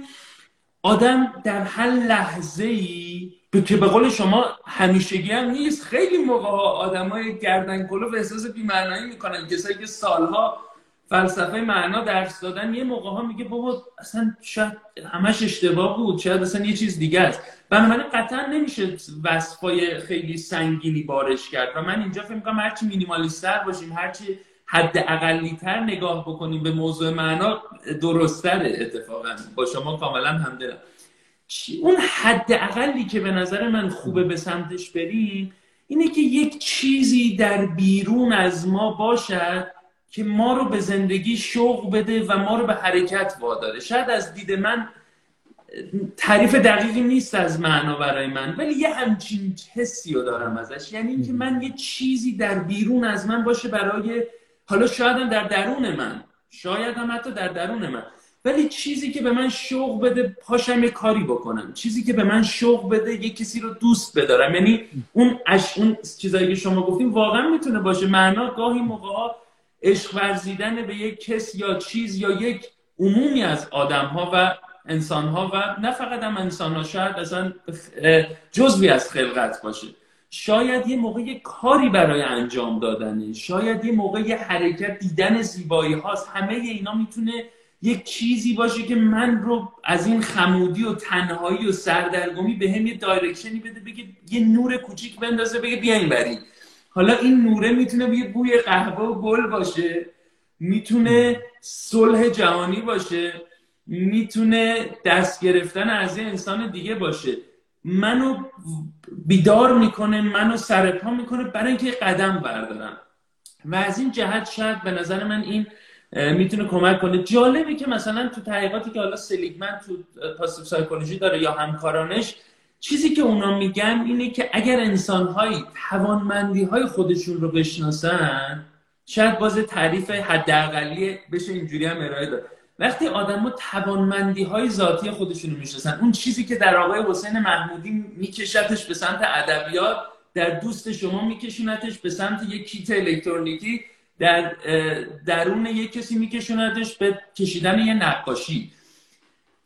آدم در هر لحظه ای که به قول شما همیشگی هم نیست خیلی موقع آدم های گردن کلو و احساس بیمعنایی می‌کنن. کسایی که سالها فلسفه معنا درس دادن یه موقع ها میگه بابا اصلا شاید همش اشتباه بود شاید اصلا یه چیز دیگه است. بنابراین قطعا نمیشه وصفای خیلی سنگینی بارش کرد. و من اینجا فکر می‌کنم هرچی مینیمالیستر باشیم هرچی حد اقلی تر نگاه بکنیم به موضوع معنا درستره اتفاقا. با شما کاملا همدلم. اون حد اقلی که به نظر من خوبه به سمتش بریم اینه که یک چیزی در بیرون از ما باشد که ما رو به زندگی شوق بده و ما رو به حرکت واداره. شاید از دید من تعریف دقیقی نیست از معنا برای من ولی یه همچین حسی رو دارم ازش. یعنی اینکه من یه چیزی در بیرون از من باشه برای حالا شاید هم در درون من. شاید هم حتی در درون من. ولی چیزی که به من شوق بده پاشم یه کاری بکنم. چیزی که به من شوق بده یه کسی رو دوست بدارم. یعنی اون اش... اون چیزایی که شما گفتیم واقعا می‌تونه باشه. معنا گاهی موقع عشق ورزیدن به یک کس یا چیز یا یک عمومی از آدم ها و انسان ها و نه فقط هم انسان ها شاید اصلا جزوی از خلقت باشه. شاید یه موقع یه کاری برای انجام دادنه. شاید یه موقع یه حرکت دیدن زیبایی هاست. همه اینا می‌تونه یک چیزی باشه که من رو از این خمودی و تنهایی و سردرگمی به هم یه دایرکشنی بده بگه یه نور کوچیک بندازه بگه بیا این بری. حالا این نوره می‌تونه یه بوی قهوه و گل باشه می‌تونه صلح جهانی باشه می‌تونه دست گرفتن از یه انسان دیگه باشه. منو بیدار می‌کنه منو سرپا می‌کنه برای اینکه قدم بردارم. و از این جهت شاید به نظر من این می‌تونه کمک کنه. جالبه که مثلا تو تحقیقاتی که حالا سلیگمن تو پاسیو سایکولوژی داره یا همکارانش چیزی که اونا میگن اینه که اگر انسانهایی توانمندی های خودشون رو بشناسن شاید باز تعریف حداقلی بشه اینجوری هم ارائه داد. وقتی آدما توانمندی های ذاتی خودشون رو می‌شناسن اون چیزی که در آقای حسین محمودی میکشتش به سمت ادبیات در دوست شما میکشونتش به سمت یک کیت الکترونیکی در درون یک کسی میکشوندش به کشیدن یه نقاشی.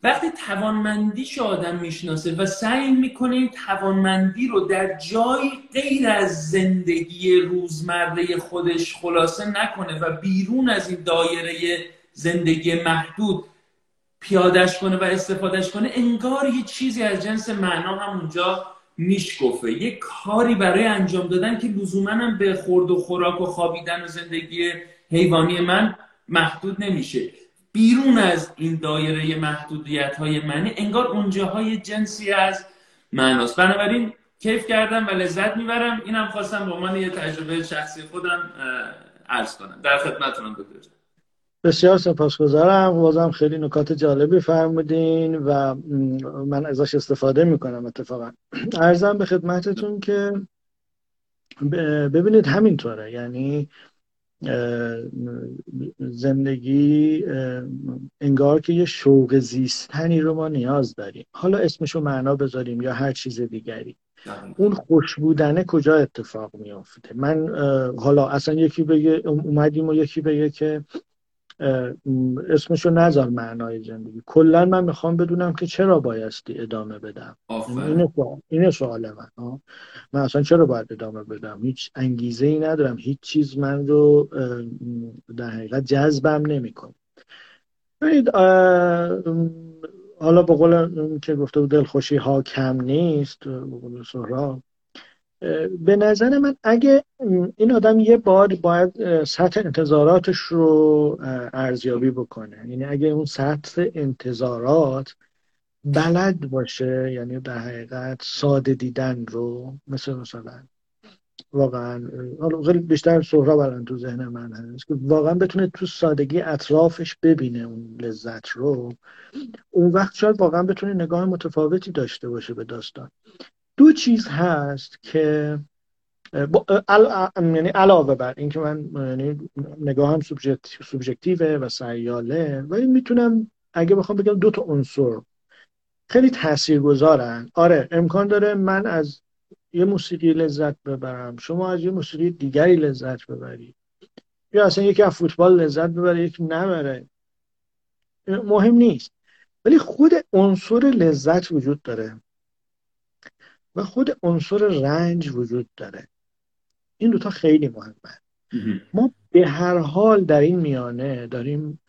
وقتی توانمندیش آدم می‌شناسه و سعی می‌کنه این توانمندی رو در جایی غیر از زندگی روزمره خودش خلاصه نکنه و بیرون از این دایره زندگی محدود پیادش کنه و استفادهش کنه انگار یه چیزی از جنس معنا هم اونجا میشکفه. یه کاری برای انجام دادن که لزوما هم به خورد و خوراک و خوابیدن و زندگی حیوانی من محدود نمیشه. بیرون از این دایره محدودیت های منی انگار اونجاهای جنسی از معناست. بنابراین کیف کردم و لذت می‌برم. اینم خواستم به عنوان یه تجربه شخصی خودم عرض کنم. در خدمتتونم دکتر بسیار سپاسگزارم. بازم خیلی نکات جالبی فرمودین و من ازش استفاده می‌کنم اتفاقا. ارزم به خدمتتون که ببینید همینطوره. یعنی زندگی انگار که یه شوق زیستنی رو ما نیاز داریم. حالا اسمشو معنا بذاریم یا هر چیز دیگری. اون خوش بودنه کجا اتفاق میافته؟ من حالا اصلا یکی بگه اومدیم و یکی بگه که اسمشو نذار معنای زندگی. کلا من می‌خوام بدونم که چرا بایستی ادامه بدم. اینه سوال اینه سوال من من اصلا چرا باید ادامه بدم؟ هیچ انگیزه ای ندارم. هیچ چیز من رو در حقیقت جذبم نمی‌کنه. حالا به قول که گفته بود دلخوشی ها کم نیست به قول سهراب به نظر من اگه این آدم یه بار باید سطح انتظاراتش رو ارزیابی بکنه. یعنی اگه اون سطح انتظارات بلد باشه یعنی در حقیقت ساده دیدن رو مثل مثلا واقعا حالا خیلی بیشتر سهراب الان تو ذهن من هست که واقعا بتونه تو سادگی اطرافش ببینه اون لذت رو اون وقت شاید واقعا بتونه نگاه متفاوتی داشته باشه به داستان. دو چیز هست که یعنی علاوه بر اینکه من یعنی نگاهم سوبژکتیوه و سیاله ولی می‌تونم اگه بخوام بگم دو تا عنصر خیلی تاثیرگذارن. آره امکان داره من از یه موسیقی لذت ببرم شما از یه موسیقی دیگری لذت ببرید یا اصلا یکی از فوتبال لذت ببره یکی نبره. مهم نیست. ولی خود عنصر لذت وجود داره. و خود عنصر رنج وجود داره. این دوتا خیلی مهمه. ما به هر حال در این میانه داریم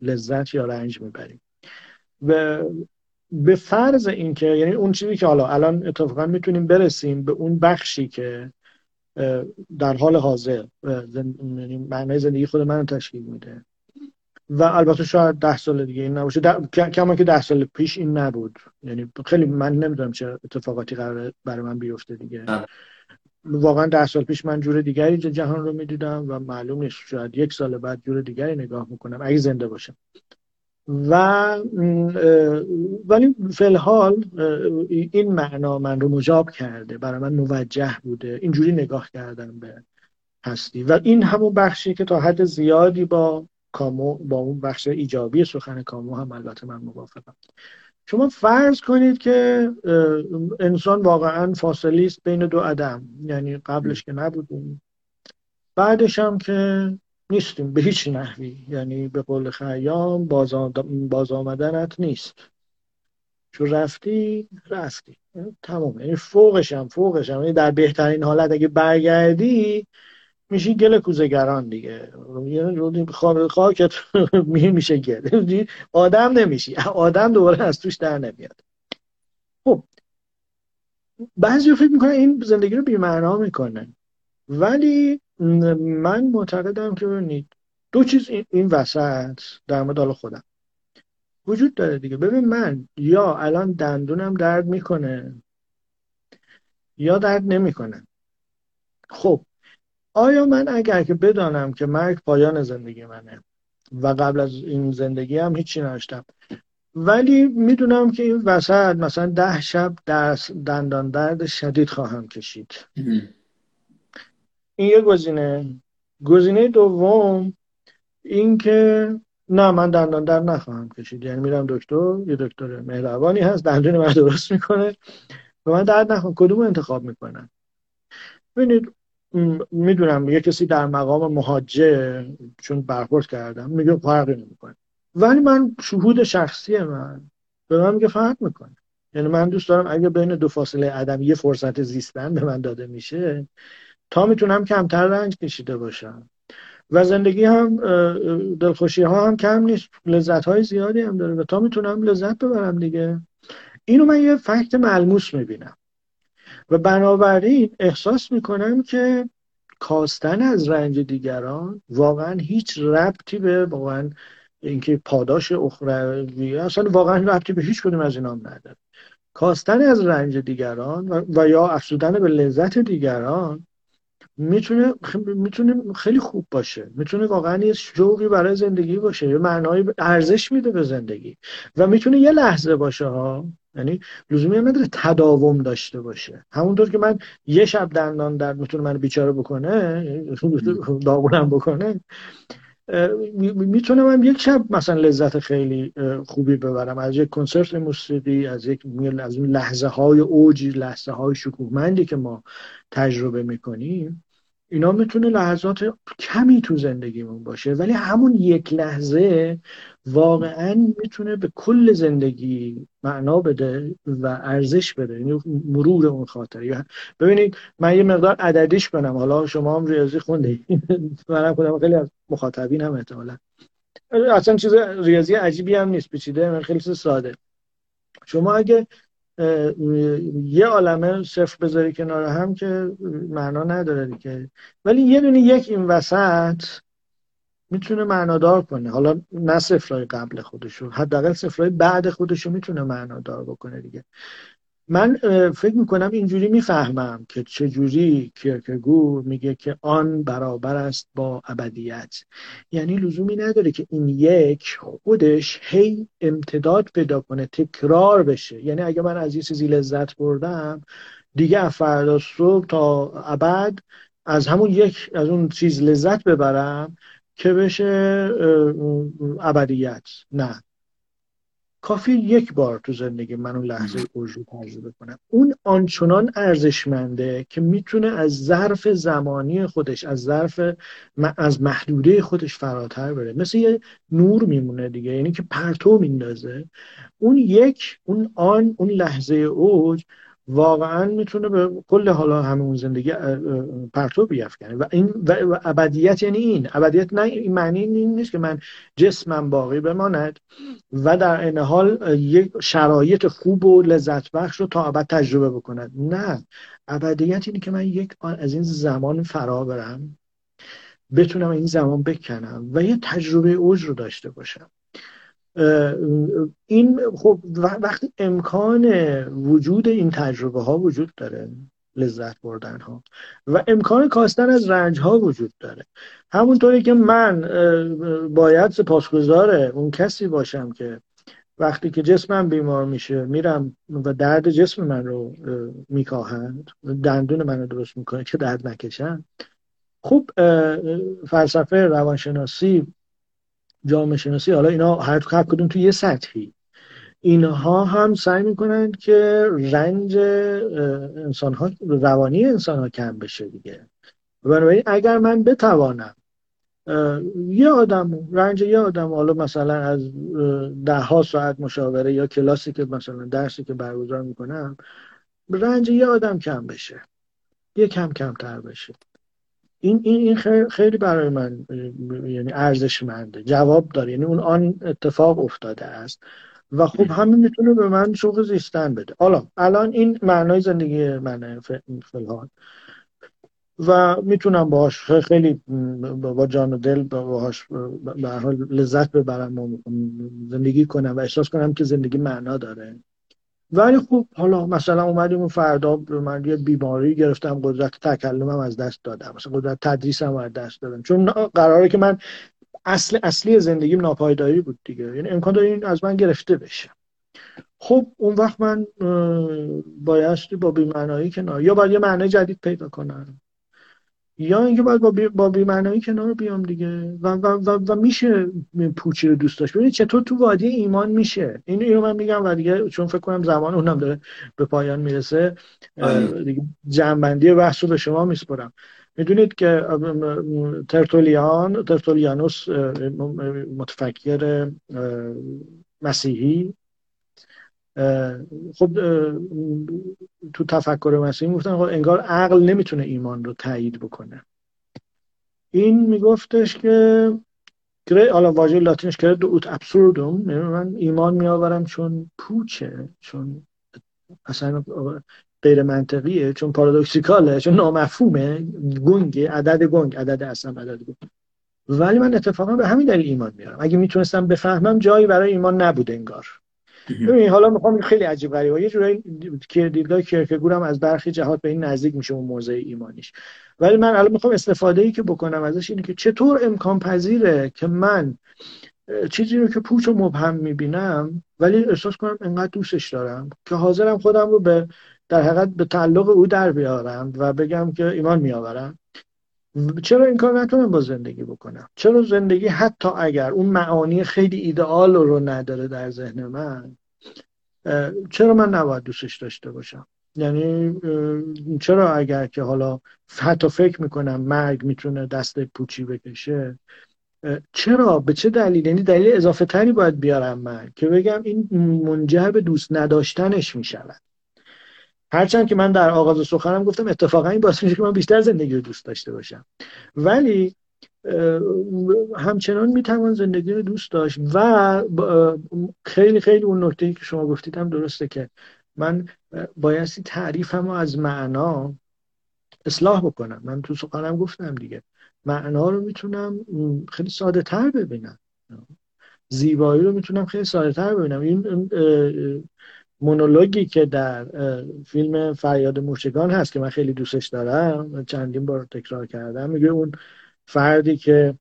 لذت یا رنج می‌بریم. و به فرض اینکه یعنی اون چیزی که حالا الان اتفاقا می‌تونیم برسیم به اون بخشی که در حال حاضر یعنی معنای زندگی خود من تشکیل میده. و البته شاید ده سال دیگه این نباشه. کما که ده سال پیش این نبود. یعنی خیلی من نمی‌دونم چه اتفاقاتی قرار برای من بیفته دیگه. واقعا ده سال پیش من جور دیگری جهان رو می‌دیدم و معلوم نیست. شاید یک سال بعد جور دیگری نگاه می‌کنم اگه زنده باشم. و ولی فلحال این معنا من رو مجاب کرده. برای من موجه بوده. اینجوری نگاه کردم به هستی. و این همون بخشی که تا حد زیادی با کامو با اون بخش ایجابی سخن کامو هم البته من موافقم. شما فرض کنید که انسان واقعا فاصلی است بین دو عدم یعنی قبلش که نبودیم بعدش هم که نیستیم به هیچ نحوی یعنی به قول خیام باز, باز آمدنت نیست. چون رفتی رفتی. تمام یعنی فوقش هم فوقش هم. یعنی در بهترین حالت اگه برگردی میشی گل کوزگران دیگه. خاکت میشه گل. آدم نمیشی. آدم دوباره از توش در نمیاد. خب. بعضی فکر می‌کنن این زندگی رو بیمعنا می‌کنه. ولی من معتقدم که ببینید دو چیز این وسط در مورد خودم. وجود داره دیگه. ببین من یا الان دندونم درد می‌کنه یا درد نمی‌کنه. خب. آیا من اگر که بدانم که مرگ پایان زندگی منه و قبل از این زندگی هم هیچی نداشتم ولی می‌دونم که این وسط مثلا ده شب درس دندان درد شدید خواهم کشید. این یه گزینه. گزینه دوم این که نه من دندان درد نخواهم کشید. یعنی میرم دکتر یه دکتر مهربانی هست دندون من درست می‌کنه. و من درد نخواهم کدوم انتخاب می‌کنم ببینید می‌دونم یه کسی در مقام مهاجه چون برخورد کردم میگه فرقی نمی‌کنه. ولی من شهود شخصی من به من میگه فرق می‌کنه. یعنی من دوست دارم اگه بین دو فاصله عدم یه فرصت زیستن به من داده میشه تا می‌تونم کمتر رنج کشیده باشم. و زندگی هم دلخوشی ها هم کم نیست لذت های زیادی هم داره و تا می‌تونم لذت ببرم دیگه. اینو من یه فکت ملموس می‌بینم. و بنابراین احساس می‌کنم که کاستن از رنج دیگران واقعا هیچ ربطی به واقعا اینکه پاداش اخروی اصلا واقعا ربطی به هیچ کدوم از اینام نداره. کاستن از رنج دیگران و, و یا افزودن به لذت دیگران می‌تونه می‌تونه خیلی خوب باشه. می‌تونه واقعا یه شوقی برای زندگی باشه یه معنای ارزش میده به زندگی. و می‌تونه یه لحظه باشه ها یعنی لزومی نداره تداوم داشته باشه. همونطور که من یه شب دندان درد می‌تونه من بیچاره بکنه داغونم بکنه می‌تونم هم یک شب مثلا لذت خیلی خوبی ببرم. از یک کنسرت موسیقی از یک از اون لحظه های اوجی لحظه های شکوهمندی که ما تجربه می‌کنیم اینا می‌تونه لحظات کمی تو زندگیمون باشه. ولی همون یک لحظه واقعا می‌تونه به کل زندگی معنا بده و ارزش بده یعنی مرور اون خاطره ببینید من یه مقدار عددیش کنم. حالا شما هم ریاضی خونده منم خودم خیلی از مخاطبین هم احتمالا. اصلا چیز ریاضی عجیبی هم نیست پیچیده خیلی ساده. شما اگه یه عالمه صفر بذاری کنار هم که معنا نداره دیگه. ولی یه دونه یک این وسط می‌تونه معنادار کنه. حالا نه صفرهای قبل خودشو حداقل صفرهای بعد خودشو می‌تونه معنادار بکنه دیگه. من فکر می‌کنم اینجوری می‌فهمم که چجوری کیرکگور میگه که آن برابر است با ابدیت. یعنی لزومی نداره که این یک خودش هی امتداد پیدا کنه تکرار بشه. یعنی اگه من از یه چیزی لذت بردم دیگه فردا صبح تا ابد از همون یک از اون چیز لذت ببرم که بشه ابدیت. نه. کافی یک بار تو زندگی من اون لحظه اوج تجربه کنم. اون آنچنان ارزشمنده که می‌تونه از ظرف زمانی خودش از ظرف از محدوده خودش فراتر بره. مثل یه نور میمونه دیگه یعنی که پرتو میندازه. اون یک اون آن اون لحظه اوج واقعا می‌تونه به کل حالا همون زندگی پرتو بیافکنه. و این و ابدیت یعنی این. ابدیت نه این معنی این نیست که من جسمم باقی بماند. و در این حال یک شرایط خوب و لذت بخش رو تا ابد تجربه بکند. نه. ابدیت اینه که من یک از این زمان فرا برم بتونم این زمان بکنم و یه تجربه اوج رو داشته باشم. این خب وقتی امکان وجود این تجربه ها وجود داره لذت بردن ها و امکان کاستن از رنج ها وجود داره. همونطوری که من باید سپاسگزار اون کسی باشم که وقتی که جسمم بیمار میشه میرم و درد جسم من رو میکاهند دندون من رو درست می‌کنه که درد نکشن. خب فلسفه روانشناسی جامعه شناسی حالا اینا هر کدوم تو یه سطحی. اینها هم سعی می‌کنن که رنج انسان ها روانی انسان ها کم بشه دیگه. بنابراین اگر من بتوانم یه آدم رنج یه آدم حالا مثلا از ده ها ساعت مشاوره یا کلاسی که مثلا درسی که برگزار می‌کنم رنج یه آدم کم بشه. یه کم کمتر بشه. این این خیلی برای من یعنی ارزشمنده جواب داره. یعنی اون آن اتفاق افتاده است. و خب همین می‌تونه به من شوق زیستن بده. حالا الان این معنای زندگی منه فلحال و می‌تونم باهاش خیلی با جان و دل باهاش به حال لذت ببرم و زندگی کنم و احساس کنم که زندگی معنا داره. ولی خب حالا مثلا اومدیم و فردا من یه بیماری گرفتم قدرت تکلمم از دست دادم. مثلا قدرت تدریسم از دست دادم. چون قراره که من اصل اصلی زندگیم ناپایداری بود دیگه. یعنی امکان داره این از من گرفته بشه. خب اون وقت من بایستی با بیمعنایی کنار یا باید یه معنی جدید پیدا کنم. یا اینکه باید با, بی... با بیمعنایی کنار بیام دیگه. و, و, و, و میشه پوچی رو دوست داشت. ببینید چطور تو وادی ایمان میشه. این رو من میگم و دیگه چون فکر کنم زمان اونم داره به پایان می‌رسه. آره. دیگه جنبندی بحث رو به شما میسپرم می‌دونید که ترتولیان ترتولیانوس متفکر مسیحی خب تو تفکر مسیحی می‌گفتن خب انگار عقل نمی‌تونه ایمان رو تایید بکنه. این میگفتش که حالا واژه لاتینش کرد اوت ابسوردوم من ایمان میآورم چون پوچه چون اصلا غیر منطقیه چون پارادوکسیکاله چون نامفهومه گنگه عدد گنگ عدد اصلا عدد گنگ. ولی من اتفاقا به همین دلیل ایمان میارم اگه می‌تونستم بفهمم جایی برای ایمان نبود انگار. ببین حالا می‌خوام خیلی عجیب غریبه. یه جورایی که دیدگاه کرکگور هم از برخی جهات به این نزدیک میشه اون موضع ایمانیش. ولی من الان می‌خوام استفاده ای که بکنم ازش اینه که چطور امکان پذیره که من چیزی رو که پوچ و مبهم می‌بینم ولی احساس کنم انقدر دوستش دارم که حاضرم خودم رو به در حقیقت به تعلق او در بیارم و بگم که ایمان میآورم. چرا این کار نتونم با زندگی بکنم؟ چرا زندگی حتی اگر اون معانی خیلی ایدئال رو نداره در ذهن من چرا من نباید دوستش داشته باشم؟ یعنی چرا اگر که حالا حتی فکر می‌کنم مرگ می‌تونه دست پوچی بکشه چرا؟ به چه دلیل؟ یعنی دلیل اضافه تری باید بیارم من که بگم این منجر به دوست نداشتنش می‌شود. هرچند که من در آغاز سخنم گفتم اتفاقا این باعث میشه که من بیشتر زندگی رو دوست داشته باشم. ولی همچنان می‌توان زندگی رو دوست داشت و خیلی خیلی اون نکته که شما گفتید هم درسته که من بایستی تعریفم از معنا اصلاح بکنم. من تو سخنم گفتم دیگه. معنا رو می‌تونم خیلی ساده تر ببینم. زیبایی رو می‌تونم خیلی ساده تر ببینم. این مونولوگی که در فیلم فریاد موشگان هست که من خیلی دوستش دارم چندین بار تکرار کردم. میگه اون فردی که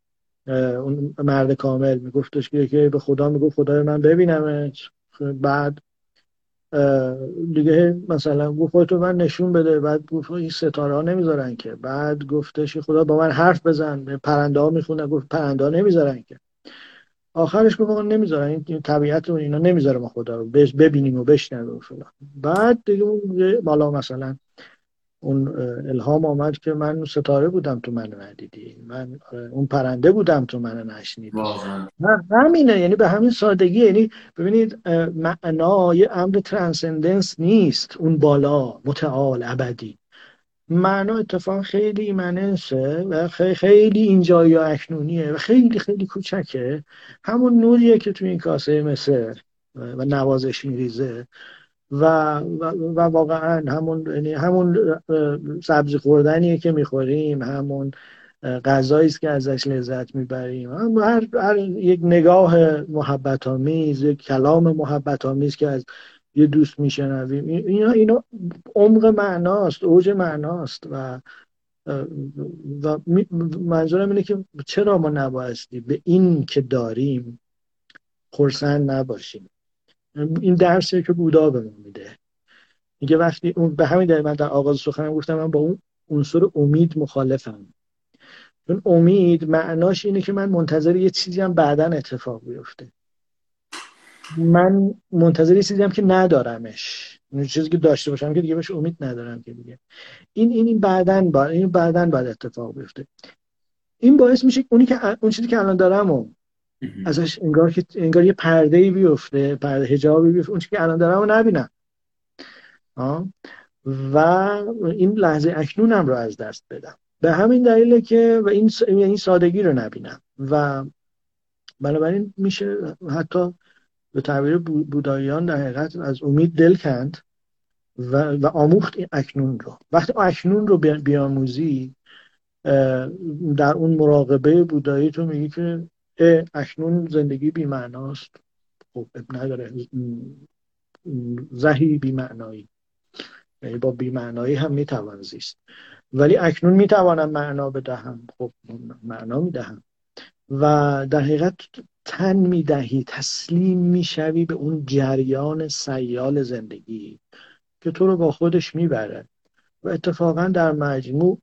اون مرد کامل میگفتش که به خدا می‌گفت خدای من ببینمت. بعد دیگه مثلا گفت خودتو من نشون بده. بعد گفت این ستاره ها نمی‌ذارن که. بعد گفتش خدا با من حرف بزن. پرنده ها می‌خونن گفت پرنده ها نمی‌ذارن که. آخرش گفت نمی‌ذارن این طبیعت اون اینا نمی‌ذاره ما خدا رو ببینیم و بشنویم فلان. بعد دیگه اون بالا مثلا اون الهام آمد که من ستاره بودم تو منو ندیدی. من اون پرنده بودم تو منو نشنیدی. همینه یعنی به همین سادگی یعنی ببینید معنا یه امر ترانسندنس نیست اون بالا متعال ابدی. معنا اتفاق خیلی ایمننسه و خیلی, خیلی اینجا یا اکنونیه و خیلی خیلی کوچکه. همون نوریه که تو این کاسه مثل و نوازش میریزه و, و, و واقعا همون یعنی همون سبزی خوردنیه که می‌خوریم همون غذایی است که ازش لذت می‌بریم. هر, هر یک نگاه محبت آمیز یک کلام محبت آمیز که از یه دوست میشنویم. اینا اینا عمق معناست اوج معناست و و منظورم اینه که چرا ما نبایستی به این که داریم خرسند نباشیم؟ این درسی که بودا به ما میده. میگه وقتی اون به همین دلیل من در آغاز سخنم گفتم من با اون عنصر امید مخالفم. چون امید معناش اینه که من منتظر یه چیزی هم بعدا اتفاق بیفته. من منتظر یه چیزی که ندارمش. اون چیزی که داشته باشم که دیگه بهش امید ندارم که دیگه. این این این بعدن با این بعدن بعد اتفاق بیفته. این باعث میشه اونی که اون چیزی که الان دارم و ازش انگار که انگار یه پرده ای بیفته پرده حجابی بیفته اون چیزی که الان دارم رو نبینم. و این لحظه اکنونم رو از دست بدم. به همین دلیله که و این این سادگی رو نبینم. و بنابراین میشه حتی به تعبیر بوداییان در حقیقت از امید دل کند و, و آموخت این اکنون رو. وقتی اکنون رو بیاموزی در اون مراقبه بودایی تو میگی که اکنون زندگی بی معناست خب نداره. زهی بی معنایی یعنی با بی معنایی هم می‌توان زیست. ولی اکنون می‌توانم معنا بدهم. خب معنا می‌دهم. و در حقیقت تن می‌دهی تسلیم می‌شوی به اون جریان سیال زندگی که تو رو با خودش می‌بره. و اتفاقا در مجموع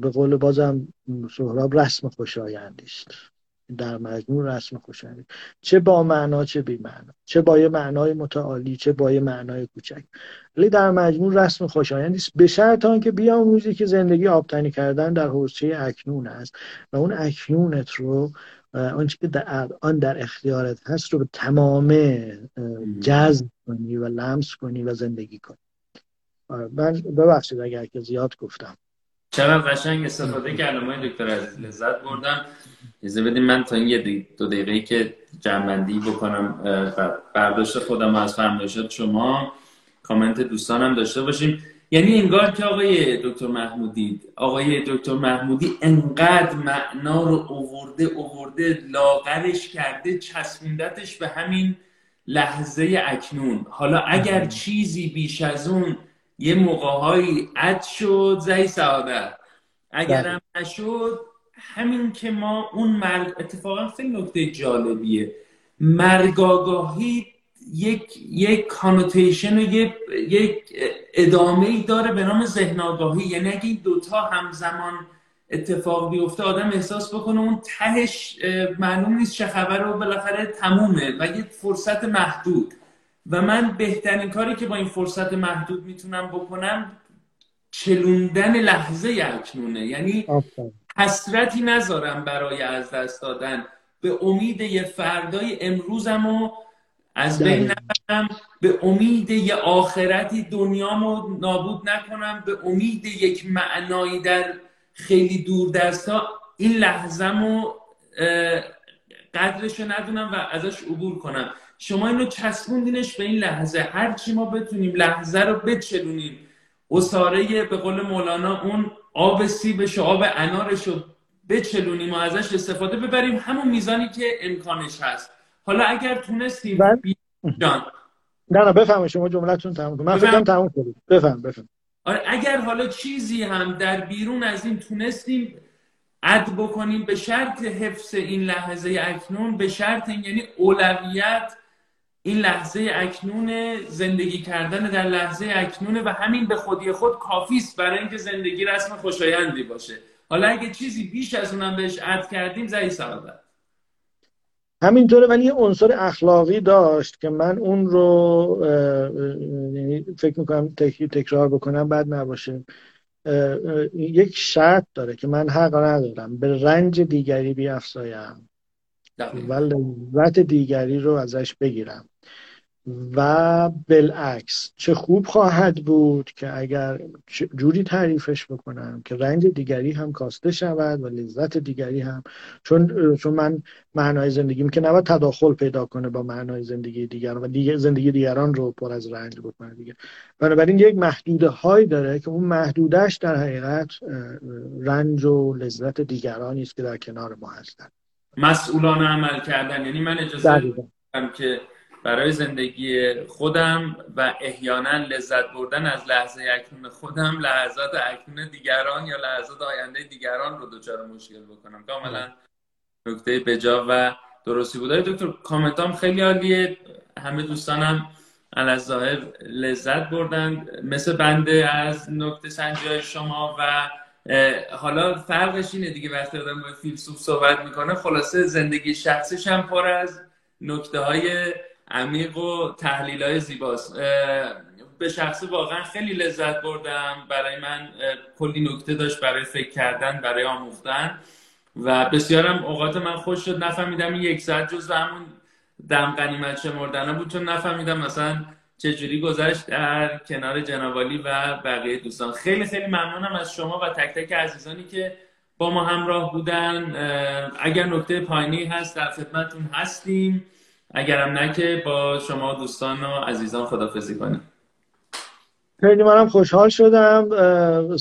به قول بازم سهراب رسم خوشایندی است. در مجموع رسم خوشایندی. چه با معنا چه بی معنا. چه با یه معنای متعالی چه با یه معنای کوچک. ولی در مجموع رسم خوشایندی است. به شرط آنکه بیاموزی که زندگی آبتنی کردن در حوزه اکنون است. و اون اکنونت رو آنچه که در آن در اختیارت هست رو به تمام جذب کنی و لمس کنی و زندگی کنی. آره، من ببخشید اگر که زیاد گفتم. چقدر قشنگ استفاده کردم های دکتر عزیز لذت بردم. اجازه بدیم من تا این یه دو دقیقه که جنبندی بکنم برداشت خودم از فرمایشات شما کامنت دوستانم داشته باشیم. یعنی انگار که آقای دکتر محمودی آقای دکتر محمودی انقدر معنا رو اوورده اوورده لاغرش کرده چسبوندتش به همین لحظه اکنون. حالا اگر چیزی بیش از اون یه موقعهایی اد شد زی سعادت. اگرم بله. نشد همین که ما اون مرگ اتفاقا خیلی نکته جالبیه. مرگاگاهی یک یک کانوتیشن و یک یک ادامه ای داره به نام ذهن آگاهی یعنی اگه این دوتا همزمان اتفاق بیفته آدم احساس بکنه اون تهش معلوم نیست چه خبر و بالاخره تمومه و یک فرصت محدود. و من بهترین کاری که با این فرصت محدود می‌تونم بکنم چلوندن لحظه اکنونه. یعنی حسرتی نذارم برای از دست دادن. به امید یه فردای امروزم و از بین نبرم به امید یه آخرتی دنیامو نابود نکنم به امید یک معنایی در خیلی دور دستا این لحظمو قدرشو ندونم و ازش عبور کنم. شما اینو چسبوندینش به این لحظه. هرچی ما بتونیم لحظه رو بچلونیم. اصاره به قول مولانا اون آب سیبش و آب انارش رو بچلونیم و ازش استفاده ببریم. همون میزانی که امکانش هست. حالا اگر تونستیم من... جان. نه نه بفهم شما جملتون تموم من فکرم تموم کنید بفهم بفهم آره اگر حالا چیزی هم در بیرون از این تونستیم اد بکنیم به شرط حفظ این لحظه اکنون به شرط یعنی اولویت این لحظه اکنون زندگی کردن در لحظه اکنونه و همین به خودی خود کافی است برای اینکه زندگی رسم خوشایندی باشه. حالا اگه چیزی بیش از اونم بهش اد کردیم زی سعادت همینطوره ولی یه عنصر اخلاقی داشت که من اون رو یعنی فکر می‌کنم تکرار بکنم بعد نباشه. یک شرط داره که من حق ندارم. به رنج دیگری بیافزایم. و لذت دیگری رو ازش بگیرم. و بالعکس چه خوب خواهد بود که اگر جوری تعریفش بکنم که رنج دیگری هم کاسته شود و لذت دیگری هم. چون چون من معنای زندگیم که نباید تداخل پیدا کنه با معنای زندگی دیگران و دیگه زندگی دیگران رو پر از رنج بکنه دیگه. بنابراین یک محدوده هایی داره که اون محدودش در حقیقت رنج و لذت دیگرانی است که در کنار ما هستن. مسئولانه عمل کردن. یعنی من اجازه که برای زندگی خودم و احیانا لذت بردن از لحظه اکنون خودم لحظات اکنون دیگران یا لحظات آینده دیگران رو دچار مشکل بکنم. کاملا نکته بجا و درستی بود. دکتر کامنتام خیلی عالیه. همه دوستانم از ظاهر لذت بردن. مثل بنده از نکته سنجی شما و حالا فرقش اینه دیگه وقتی آدم با فیلسوف صحبت می‌کنه خلاصه زندگی شخصیش هم پر از نکته های عمیق و تحلیل های زیباست به شخصی واقعا خیلی لذت بردم. برای من کلی نکته داشت برای فکر کردن برای آموختن. و بسیارم اوقات من خوش شد. نفهمیدم این یک ساعت جز همون دم قنیمت شمردن بود چون نفهمیدم مثلا چجوری گذشت در کنار جنابالی و بقیه دوستان. خیلی خیلی ممنونم از شما و تک تک عزیزانی که با ما همراه بودن. اگر نکته پایینی هست در خدمتتون هستیم. اگرم نه که با شما دوستان و عزیزان خدافزی کنیم. خیلی منم خوشحال شدم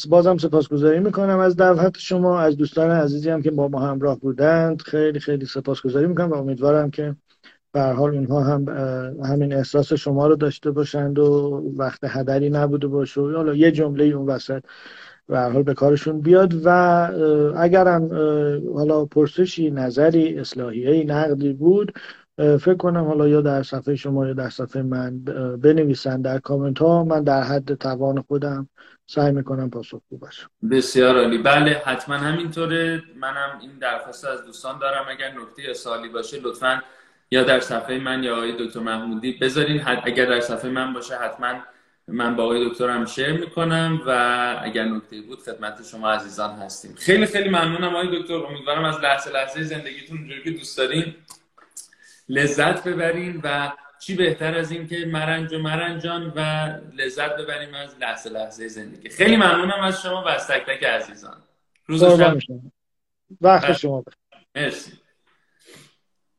بازم سپاسگزاری می‌کنم از دعوت شما از دوستان عزیزی هم که با ما همراه بودند. خیلی خیلی سپاسگزاری می‌کنم و امیدوارم که به حال اونها هم همین احساس شما رو داشته باشند و وقت هدری نبوده باشه حالا یه جمله اون وسط به حال به کارشون بیاد و اگرم حالا پرسشی نظری اصلاحی نقدی بود فکر کنم حالا یا در صفحه شما یا در صفحه من بنویسن در کامنت ها. من در حد توان خودم سعی می‌کنم پاسخگو باشم. بسیار عالی. بله حتما همینطوره. منم این درخواست از دوستان دارم. اگر نکته سالی باشه لطفا یا در صفحه من یا آقای دکتر محمودی بذارین. اگر در صفحه من باشه حتما من با آقای دکترم شیر می‌کنم و اگر نکته بود خدمت شما عزیزان هستیم. خیلی خیلی ممنونم آقای دکتر. امیدوارم از لحظه لحظه زندگیتون اونجوری که دوست دارین لذت ببرین و چی بهتر از این که مرنج و مرنجان و لذت ببریم از لحظه لحظه زندگی. خیلی ممنونم از شما و از تک تک عزیزان. روز شب. وقت شما مرسی.